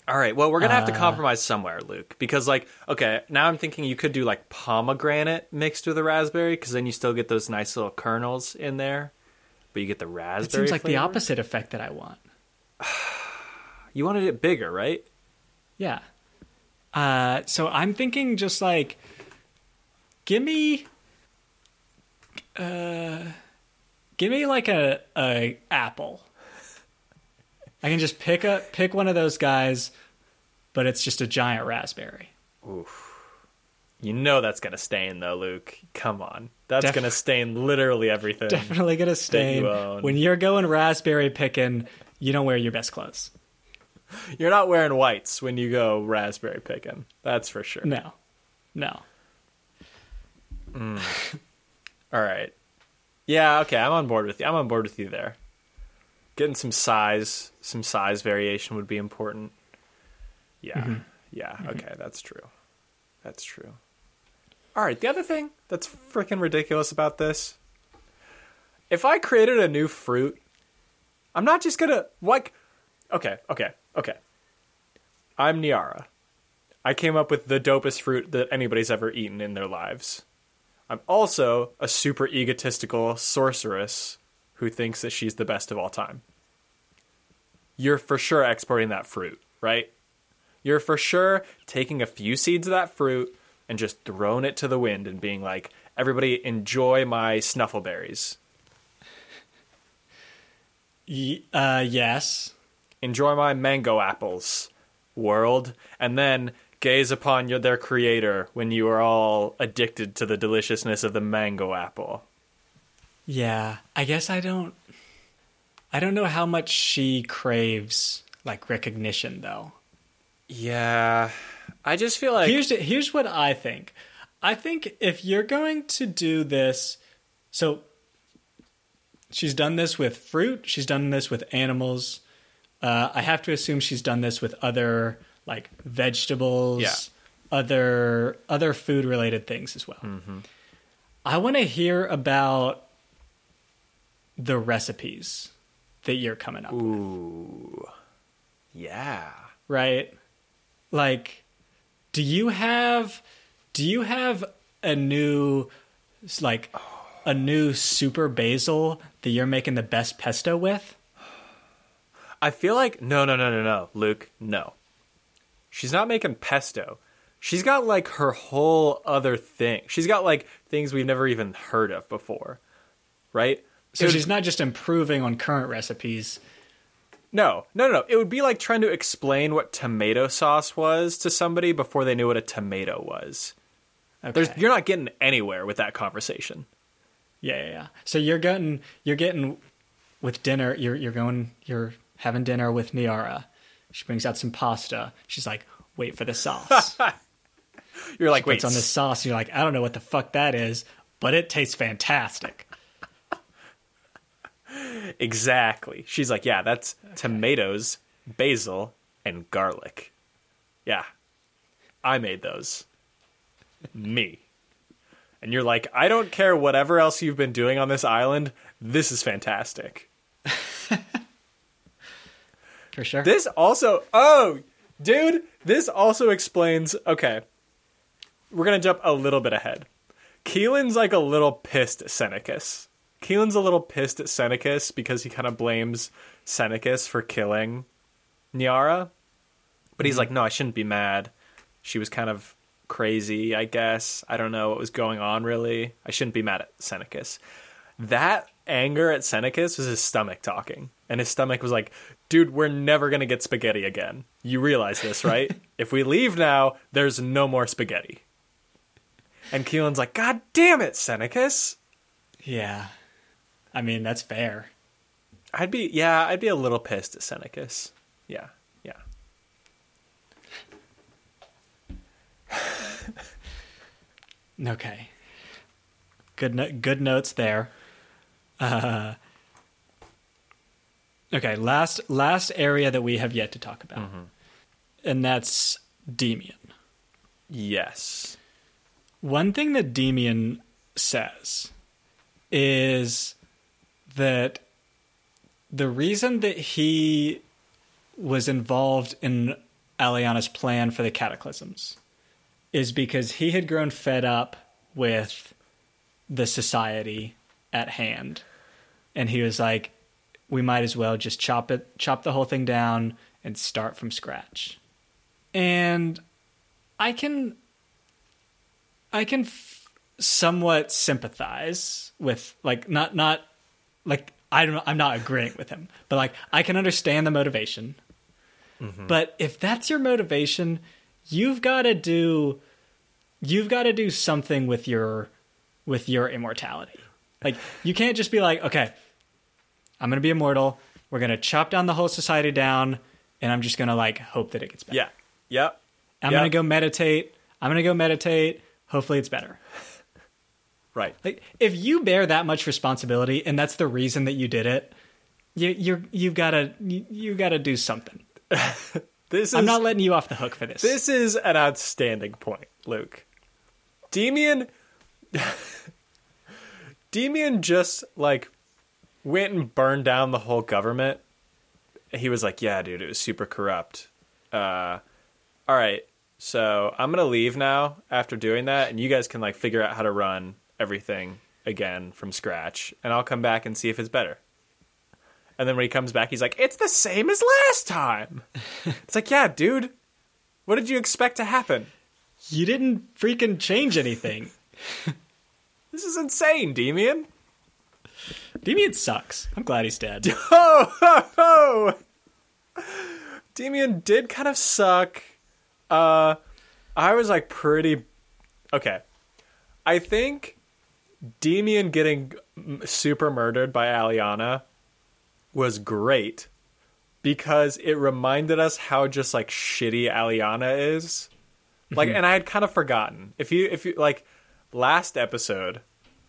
All right. Well, we're gonna have to Uh, compromise somewhere, Luke, because like, okay, now I'm thinking you could do like pomegranate mixed with a raspberry, because then you still get those nice little kernels in there, but you get the raspberry. It seems like the opposite effect that I want. You wanted it bigger, right? Yeah. Uh, so I'm thinking just like, give me, uh, give me like a a apple. I can just pick a pick one of those guys, but it's just a giant raspberry. You know that's gonna stain though, Luke. Come on, that's Def- gonna stain literally everything. Definitely gonna stain. own. When you're going raspberry picking, you don't wear your best clothes. You're not wearing whites when you go raspberry picking. That's for sure. No, no. Mm. All right. Yeah, okay, I'm on board with you. I'm on board with you there. Getting some size, some size variation would be important. Yeah. Mm-hmm. Yeah, mm-hmm. okay, that's true. That's true. All right, the other thing that's freaking ridiculous about this if I created a new fruit, I'm not just going to like Okay, okay, okay. I'm Niara. I came up with the dopest fruit that anybody's ever eaten in their lives. I'm also a super egotistical sorceress who thinks that she's the best of all time. you're for sure exporting that fruit, right? You're for sure taking a few seeds of that fruit and just throwing it to the wind and being like, everybody enjoy my snuffleberries. Y- uh, yes. Enjoy my mango apples, world. And then gaze upon your, their creator when you are all addicted to the deliciousness of the mango apple. Yeah. I guess I don't. I don't know how much she craves like recognition though. Yeah. I just feel like here's here's what I think. I think if you're going to do this, so she's done this with fruit. She's done this with animals. Uh, I have to assume she's done this with other like vegetables, Yeah. other other food related things as well. Mm-hmm. I want to hear about the recipes that you're coming up with, Ooh. Yeah. right? Like, do you have do you have a new like a new super basil that you're making the best pesto with? I feel like no, no, no, no, no, Luke, no. She's not making pesto. She's got like her whole other thing. She's got like things we've never even heard of before, right? So would- she's not just improving on current recipes. no, no, no, no. It would be like trying to explain what tomato sauce was to somebody before they knew what a tomato was. Okay. There's, you're not getting anywhere with that conversation. Yeah, yeah, yeah. So you're getting you're getting with dinner. You're you're going you're having dinner with Niara. She brings out some pasta. She's like, "Wait for the sauce." You're like, wait, Puts on this sauce. And you're like, "I don't know what the fuck that is, but it tastes fantastic." Exactly. She's like, yeah, that's tomatoes, basil, and garlic. Yeah. I made those. Me. And you're like, I don't care whatever else you've been doing on this island. This is fantastic. For sure. This also, oh, dude, this also explains. Okay, we're gonna jump a little bit ahead. Keilan's like a little pissed at Senacus. Keilan's a little pissed at Senacus because he kind of blames Senacus for killing Niara. But he's mm-hmm. like, no, I shouldn't be mad. She was kind of crazy, I guess. I don't know what was going on really. I shouldn't be mad at Senacus. That anger at Senacus was his stomach talking. And his stomach was like, dude, we're never going to get spaghetti again. You realize this, right? if we leave now, there's no more spaghetti. And Keilan's like, God damn it, Senacus. yeah. I mean, that's fair. I'd be, yeah, I'd be a little pissed at Senacus. Yeah, yeah. Okay. Good no- good notes there. Uh, okay, last last area that we have yet to talk about. Mm-hmm. And that's Demian. Yes. One thing that Demian says is that the reason that he was involved in Alyanna's plan for the cataclysms is because he had grown fed up with the society at hand. And he was like, we might as well just chop it chop the whole thing down and start from scratch. And I can I can f- somewhat sympathize with like not not like I don't I'm not agreeing with him, but like I can understand the motivation. Mm-hmm. But if that's your motivation, you've got to do you've got to do something with your with your immortality. Like you can't just be like, okay, I'm going to be immortal. We're going to chop down the whole society down and I'm just going to like hope that it gets better. Yeah. Yep. I'm Yep. going to go meditate. I'm going to go meditate. Hopefully it's better. Right. Like if you bear that much responsibility and that's the reason that you did it, you you're you've got to you, you got to do something. This is I'm not letting you off the hook for this. This is an outstanding point, Luke. Demian Demian just like went and burned down the whole government. He was like, "Yeah, dude, it was super corrupt." Uh all right. So, I'm going to leave now after doing that and you guys can like figure out how to run everything again from scratch and I'll come back and see if it's better. And then when he comes back, he's like, "It's the same as last time." it's like, yeah, dude. What did you expect to happen? You didn't freaking change anything. This is insane, Demian. Demian sucks. I'm glad he's dead. Ho ho ho! Demian did kind of suck. Uh, I was like pretty okay. I think Demian getting super murdered by Alyanna was great because it reminded us how just like shitty Alyanna is. Like, and I had kind of forgotten. If you, if you like, last episode,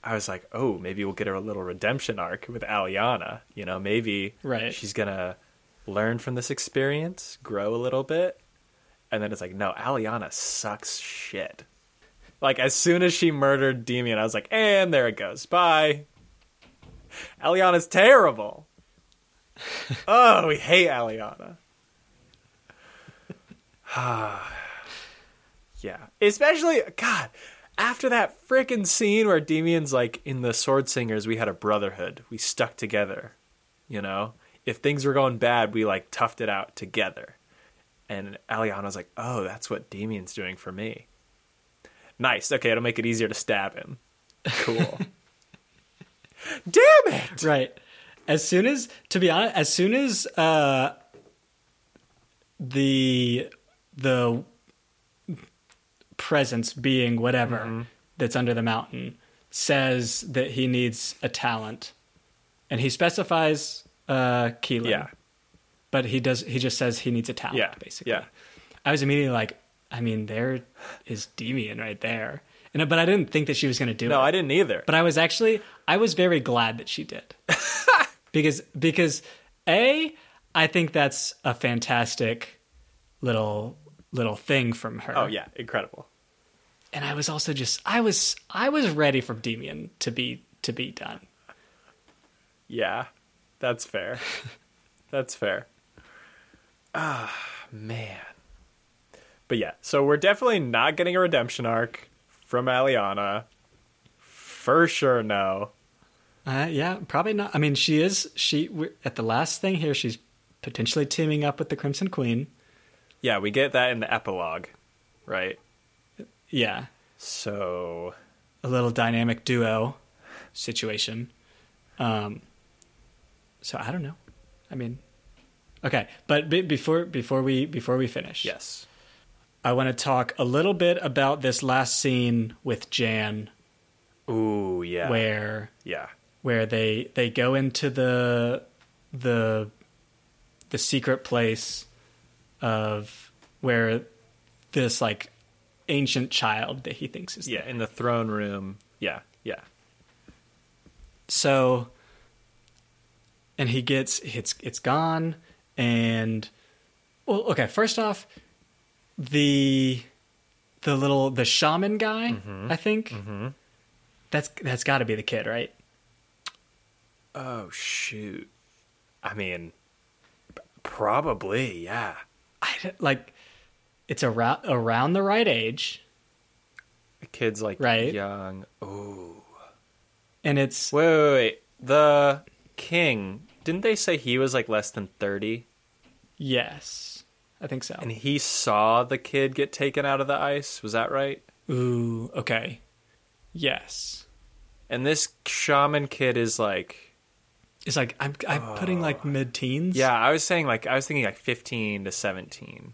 I was like, oh, maybe we'll get her a little redemption arc with Alyanna. You know, maybe Right. she's gonna learn from this experience, grow a little bit, and then it's like, no, Alyanna sucks shit. Like as soon as she murdered Demian, I was like, and there it goes, bye. Alyanna's terrible. oh, we hate Alyanna. yeah, especially God. After that freaking scene where Demian's like in the Sword Singers, we had a brotherhood. We stuck together. You know, if things were going bad, we like toughed it out together. And Alyanna's like, "Oh, that's what Demian's doing for me." Nice. Okay, it'll make it easier to stab him. Cool. Damn it! right. As soon as, to be honest, as soon as uh, the the presence being whatever that's under the mountain says that he needs a talent, and he specifies uh, Keilan. Yeah. but he does. He just says he needs a talent. Yeah, basically. yeah. I was immediately like, I mean, there is Demian right there, and but I didn't think that she was going to do it. No, I didn't either. But I was actually I was very glad that she did. because because A, I think that's a fantastic little little thing from her. oh yeah, incredible. And I was also just I was I was ready for Demian to be to be done. Yeah, that's fair. that's fair. Ah, man. But yeah, so we're definitely not getting a redemption arc from Alyanna. For sure, no. Uh, yeah, probably not. I mean, she is she we're, at the last thing here. She's potentially teaming up with the Crimson Queen. Yeah, we get that in the epilogue, right? Yeah, So a little dynamic duo situation. Um, so I don't know. I mean, okay, but be- before before we before we finish, yes, I want to talk a little bit about this last scene with Jan, ooh yeah, where yeah, where they they go into the the the secret place of where this like ancient child that he thinks is yeah, in the throne room. Yeah, yeah, so and he gets it's it's gone and well okay first off the the little the shaman guy mm-hmm. i think mm-hmm. that's that's got to be the kid right Oh shoot! I mean, probably yeah. I, like it's around around the right age The kid's like Right. young. Ooh. and it's Wait, wait, wait. The king, didn't they say he was like less than 30? yes i think so And he saw the kid get taken out of the ice? Was that right? ooh okay yes And this shaman kid is like, it's like i'm i'm putting like mid-teens yeah, I was saying like, I was thinking like 15 to 17,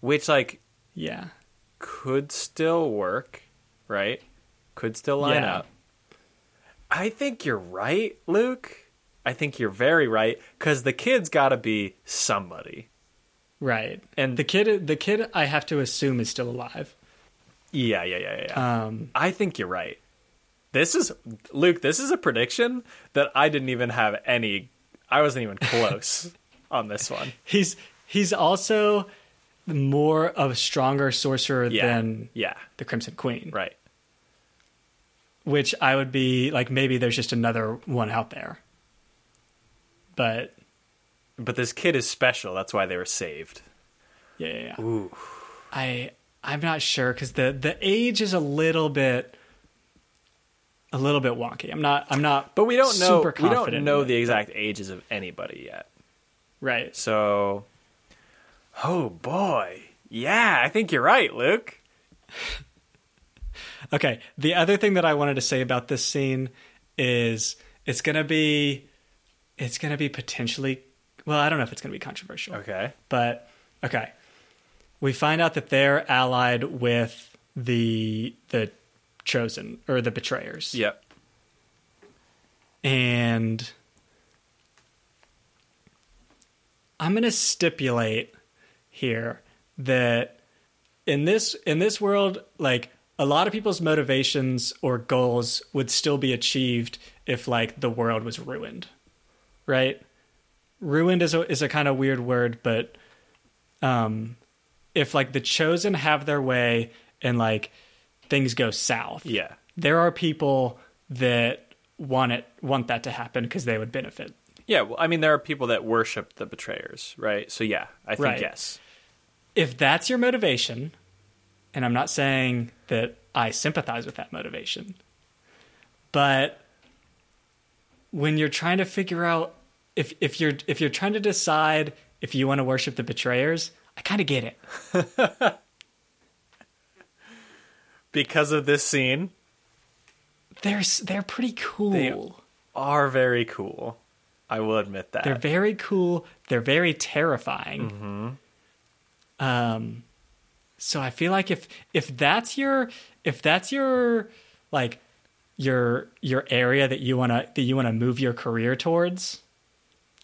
which like yeah could still work, right? Could still line Yeah. up. I think you're right, Luke. I think you're very right because the kid's got to be somebody. right and the kid the kid i have to assume is still alive Yeah, yeah, yeah, yeah. um I think you're right. This is Luke. This is a prediction that I didn't even have any. I wasn't even close on this one. he's he's also more of a stronger sorcerer Yeah, than yeah, the Crimson Queen, right. which I would be like maybe there's just another one out there. But But this kid is special. That's why they were saved. yeah, yeah, yeah. Ooh, I I'm not sure because the the age is a little bit. A little bit wonky. I'm not. I'm not. But we don't know. We don't know the exact ages of anybody yet. right. So, oh boy, yeah, I think you're right, Luke. Okay. The other thing that I wanted to say about this scene is it's gonna be it's gonna be potentially well, I don't know if it's gonna be controversial. Okay. But okay. We find out that they're allied with the the chosen or the betrayers. Yep. And I'm going to stipulate here that in this in this world like a lot of people's motivations or goals would still be achieved if like the world was ruined. Right? Ruined is a is a kind of weird word, but um if like the chosen have their way and like things go south Yeah. there are people that want it want that to happen because they would benefit. Yeah. Well, I mean, there are people that worship the betrayers, right? So yeah, I think Right. yes. If that's your motivation, and I'm not saying that I sympathize with that motivation, but when you're trying to figure out if if you're if you're trying to decide if you want to worship the betrayers, I kind of get it. Because of this scene, They're they're pretty cool. They are very cool. I will admit that. They're very cool. They're very terrifying. Um, so I feel like if if that's your if that's your like your your area that you wanna that you wanna move your career towards,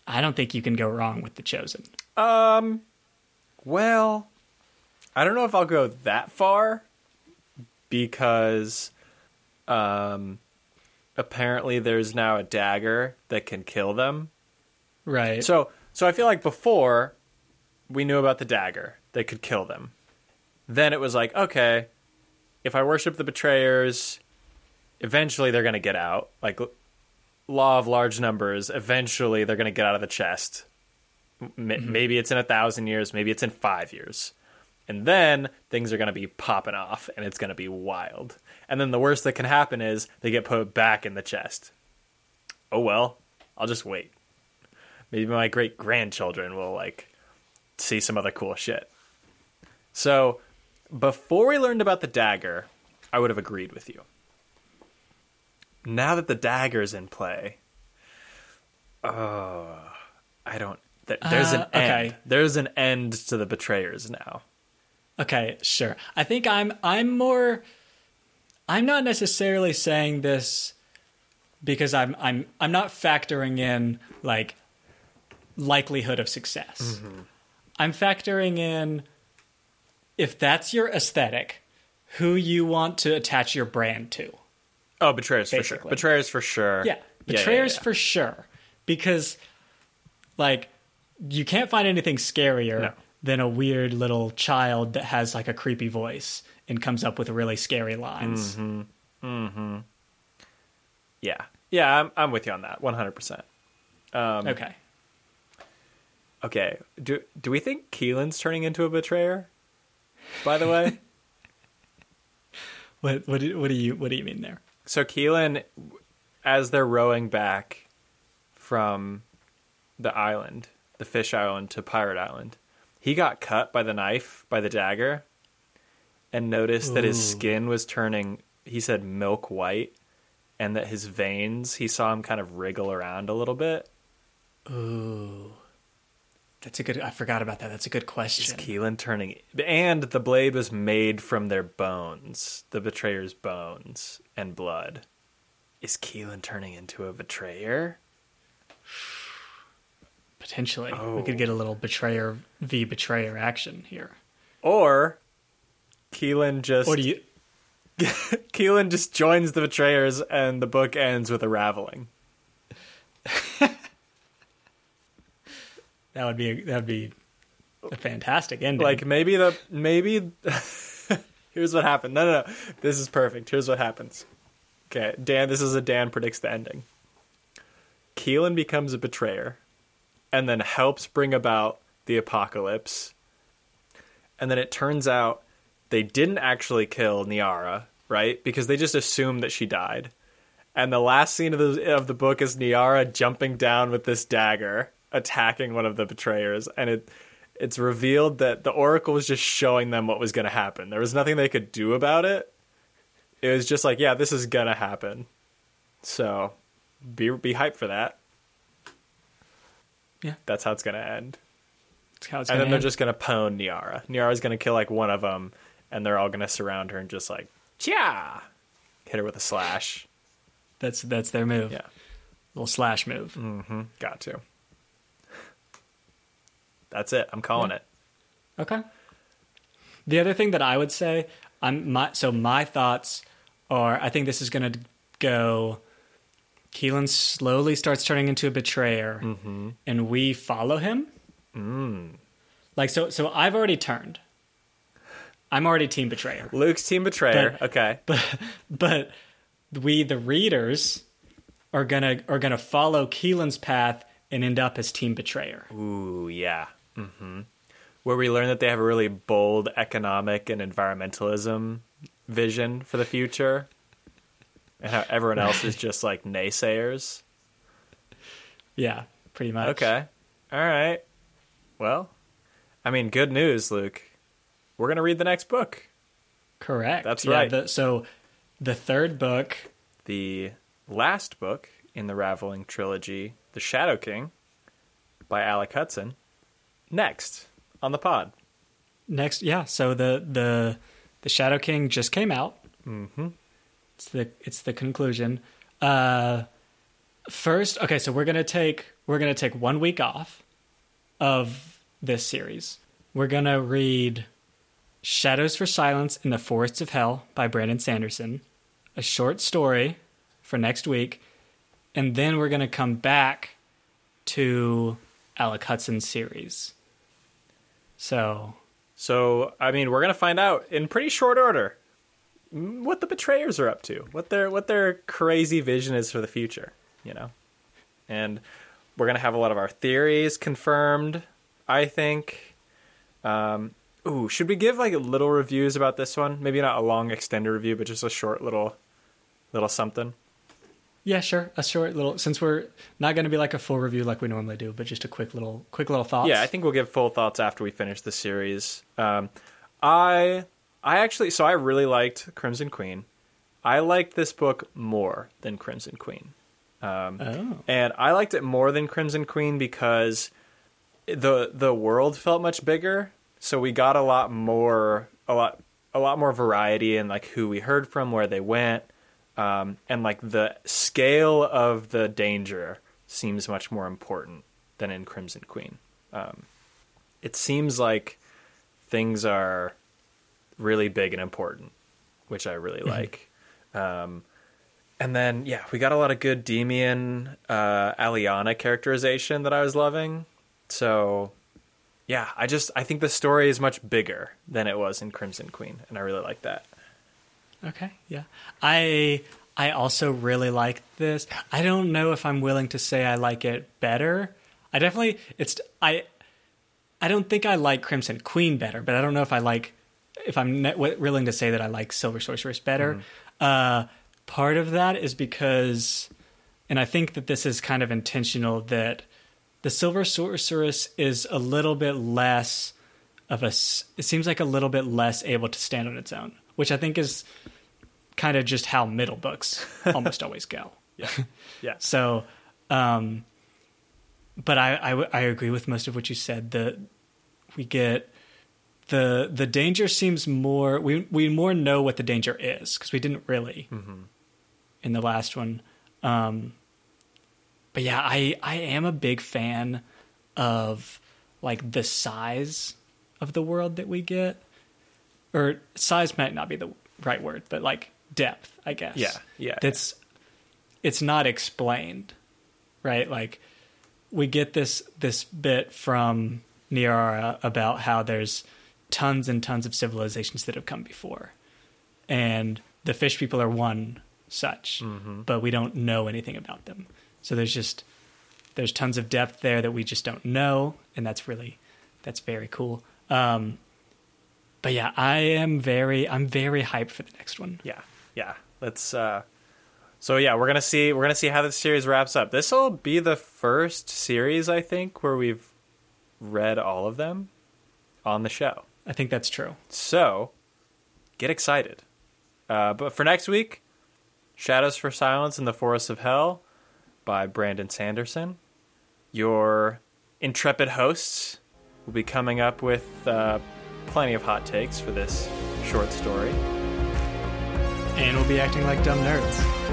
I don't think you can go wrong with the chosen. Um, well, I don't know if I'll go that far because, um, apparently there's now a dagger that can kill them. Right. So, so I feel like before we knew about the dagger that could kill them. Then it was like, okay, if I worship the betrayers, eventually they're going to get out. Like law of large numbers, eventually they're going to get out of the chest. M- Maybe it's in a thousand years, maybe it's in five years. And then things are going to be popping off and it's going to be wild. And then the worst that can happen is they get put back in the chest. Oh well, I'll just wait. Maybe my great grandchildren will like see some other cool shit. So, before we learned about the dagger, I would have agreed with you. Now that the dagger's in play, oh, I don't. Th- there's an Uh, okay. end. There's an end to the betrayers now. Okay, sure. I think I'm I'm more I'm not necessarily saying this because I'm I'm I'm not factoring in like likelihood of success. Mm-hmm. I'm factoring in if that's your aesthetic, who you want to attach your brand to. Oh, betrayers for sure. Betrayers for sure. Yeah, yeah, betrayers yeah. for sure. Because, like, you can't find anything scarier No. Than a weird little child that has like a creepy voice and comes up with really scary lines. Mm-hmm. Yeah, yeah. I'm I'm with you on that. One hundred percent. Um, Okay. Okay. Do do we think Keilan's turning into a betrayer? By the way, What what do, what do you what do you mean there? so Keilan, as they're rowing back from the island, the fish island to Pirate Island, he got cut by the knife by the dagger, and noticed that his skin was turning. He said milk white, and that his veins. He saw him kind of wriggle around a little bit. Ooh. That's a good I forgot about that. That's a good question. Is. Keilan turning? And the blade was made from their bones, the betrayer's bones and blood. Is Keilan turning into a betrayer? Potentially. We Oh. could get a little betrayer v betrayer action here. Or Keilan just Or do you Keilan just joins the betrayers and the book ends with a raveling. that would be a, that would be a fantastic ending. Like maybe the maybe here's what happened. No, no, no. This is perfect. Here's what happens. Okay, Dan. This is a Dan predicts the ending. Keilan becomes a betrayer, and then helps bring about the apocalypse. And then it turns out they didn't actually kill Niara, right? Because they just assumed that she died. And the last scene of the of the book is Niara jumping down with this dagger, attacking one of the betrayers, and it it's revealed that the Oracle was just showing them what was going to happen. There was nothing they could do about it. It was just like, yeah, this is gonna happen. So, be be hyped for that. Yeah. that's how it's gonna end. That's how it's and gonna then they're end. just gonna pwn Niara. Niara's gonna kill like one of them, and they're all gonna surround her and just like, yeah, hit her with a slash. that's that's their move. Yeah, Little slash move. mm-hmm. got to. That's it. I'm calling it. Okay. The other thing that I would say, I'm my so my thoughts are I think this is going to go. Keilan slowly starts turning into a betrayer, and we follow him. Mm. Like so, so I've already turned. I'm already team betrayer, Luke's team betrayer. But- okay. but but we, the readers, are gonna are gonna follow Keilan's path and end up as team betrayer. Ooh, yeah. hmm Where we learn that they have a really bold economic and environmentalism vision for the future, and how everyone else is just like naysayers. Yeah, pretty much. Okay. All right. Well, I mean, good news, Luke. We're going to read the next book. Correct. That's Yeah, right. the- so the third book, The last book in the Raveling trilogy, The Shadow King by Alec Hutson. Next on the pod. next, yeah. So the the the Shadow King just came out. Mm-hmm. It's the it's the conclusion. Uh, first, okay. So we're gonna take we're gonna take one week off of this series. We're gonna read Shadows for Silence in the Forests of Hell by Brandon Sanderson, a short story for next week, and then we're gonna come back to Alec Hutson's series. So So, I mean, we're to find out in pretty short order what the betrayers are up to, what their what their crazy vision is for the future, you know. And we're going to have a lot of our theories confirmed, I think. Um ooh, should we give like little reviews about this one? Maybe not a long extended review, but just a short little little something. Yeah, sure. A short little since we're not going to be like a full review like we normally do, but just a quick little quick little thoughts. Yeah, I think we'll give full thoughts after we finish the series. Um, I I actually so I really liked Crimson Queen. I liked this book more than Crimson Queen, Oh. and I liked it more than Crimson Queen because the the world felt much bigger. So we got a lot more a lot a lot more variety in like who we heard from, where they went, um, and like the scale of the danger seems much more important than in Crimson Queen. Um, it seems like things are really big and important, which I really like. Um, and then yeah, we got a lot of good Demian uh, Alyanna characterization that I was loving. So yeah, I just I think the story is much bigger than it was in Crimson Queen, and I really like that. Okay. Yeah. I I also really like this. I don't know if I'm willing to say I like it better. I definitely it's I I don't think I like Crimson Queen better, but I don't know if I like if I'm willing to say that I like Silver Sorceress better. Uh, part of that is because, and I think that this is kind of intentional that the Silver Sorceress is a little bit less of a. It seems like a little bit less able to stand on its own, which I think is kind of just how middle books almost always go. Yeah, yeah, So, um, but i i agree with most of what you said. That we get the the danger seems more we we more know what the danger is because we didn't really in the last one. Um, but yeah, I I am a big fan of like the size of the world that we get, or size might not be the right word, but like depth, I guess. Yeah, yeah, That's it's not explained, right? Like we get this this bit from Niara about how there's tons and tons of civilizations that have come before, and the fish people are one such, but we don't know anything about them. So there's just there's tons of depth there that we just don't know, and that's really that's very cool. Um, but yeah, I am very I'm very hyped for the next one. yeah, yeah. Let's uh, So yeah, we're gonna see we're gonna see how this series wraps up. This will be the first series I think where we've read all of them on the show. I think that's true. So get excited. Uh, but for next week, Shadows for Silence in the Forests of Hell by Brandon Sanderson. Your intrepid hosts will be coming up with uh, plenty of hot takes for this short story. And we'll be acting like dumb nerds.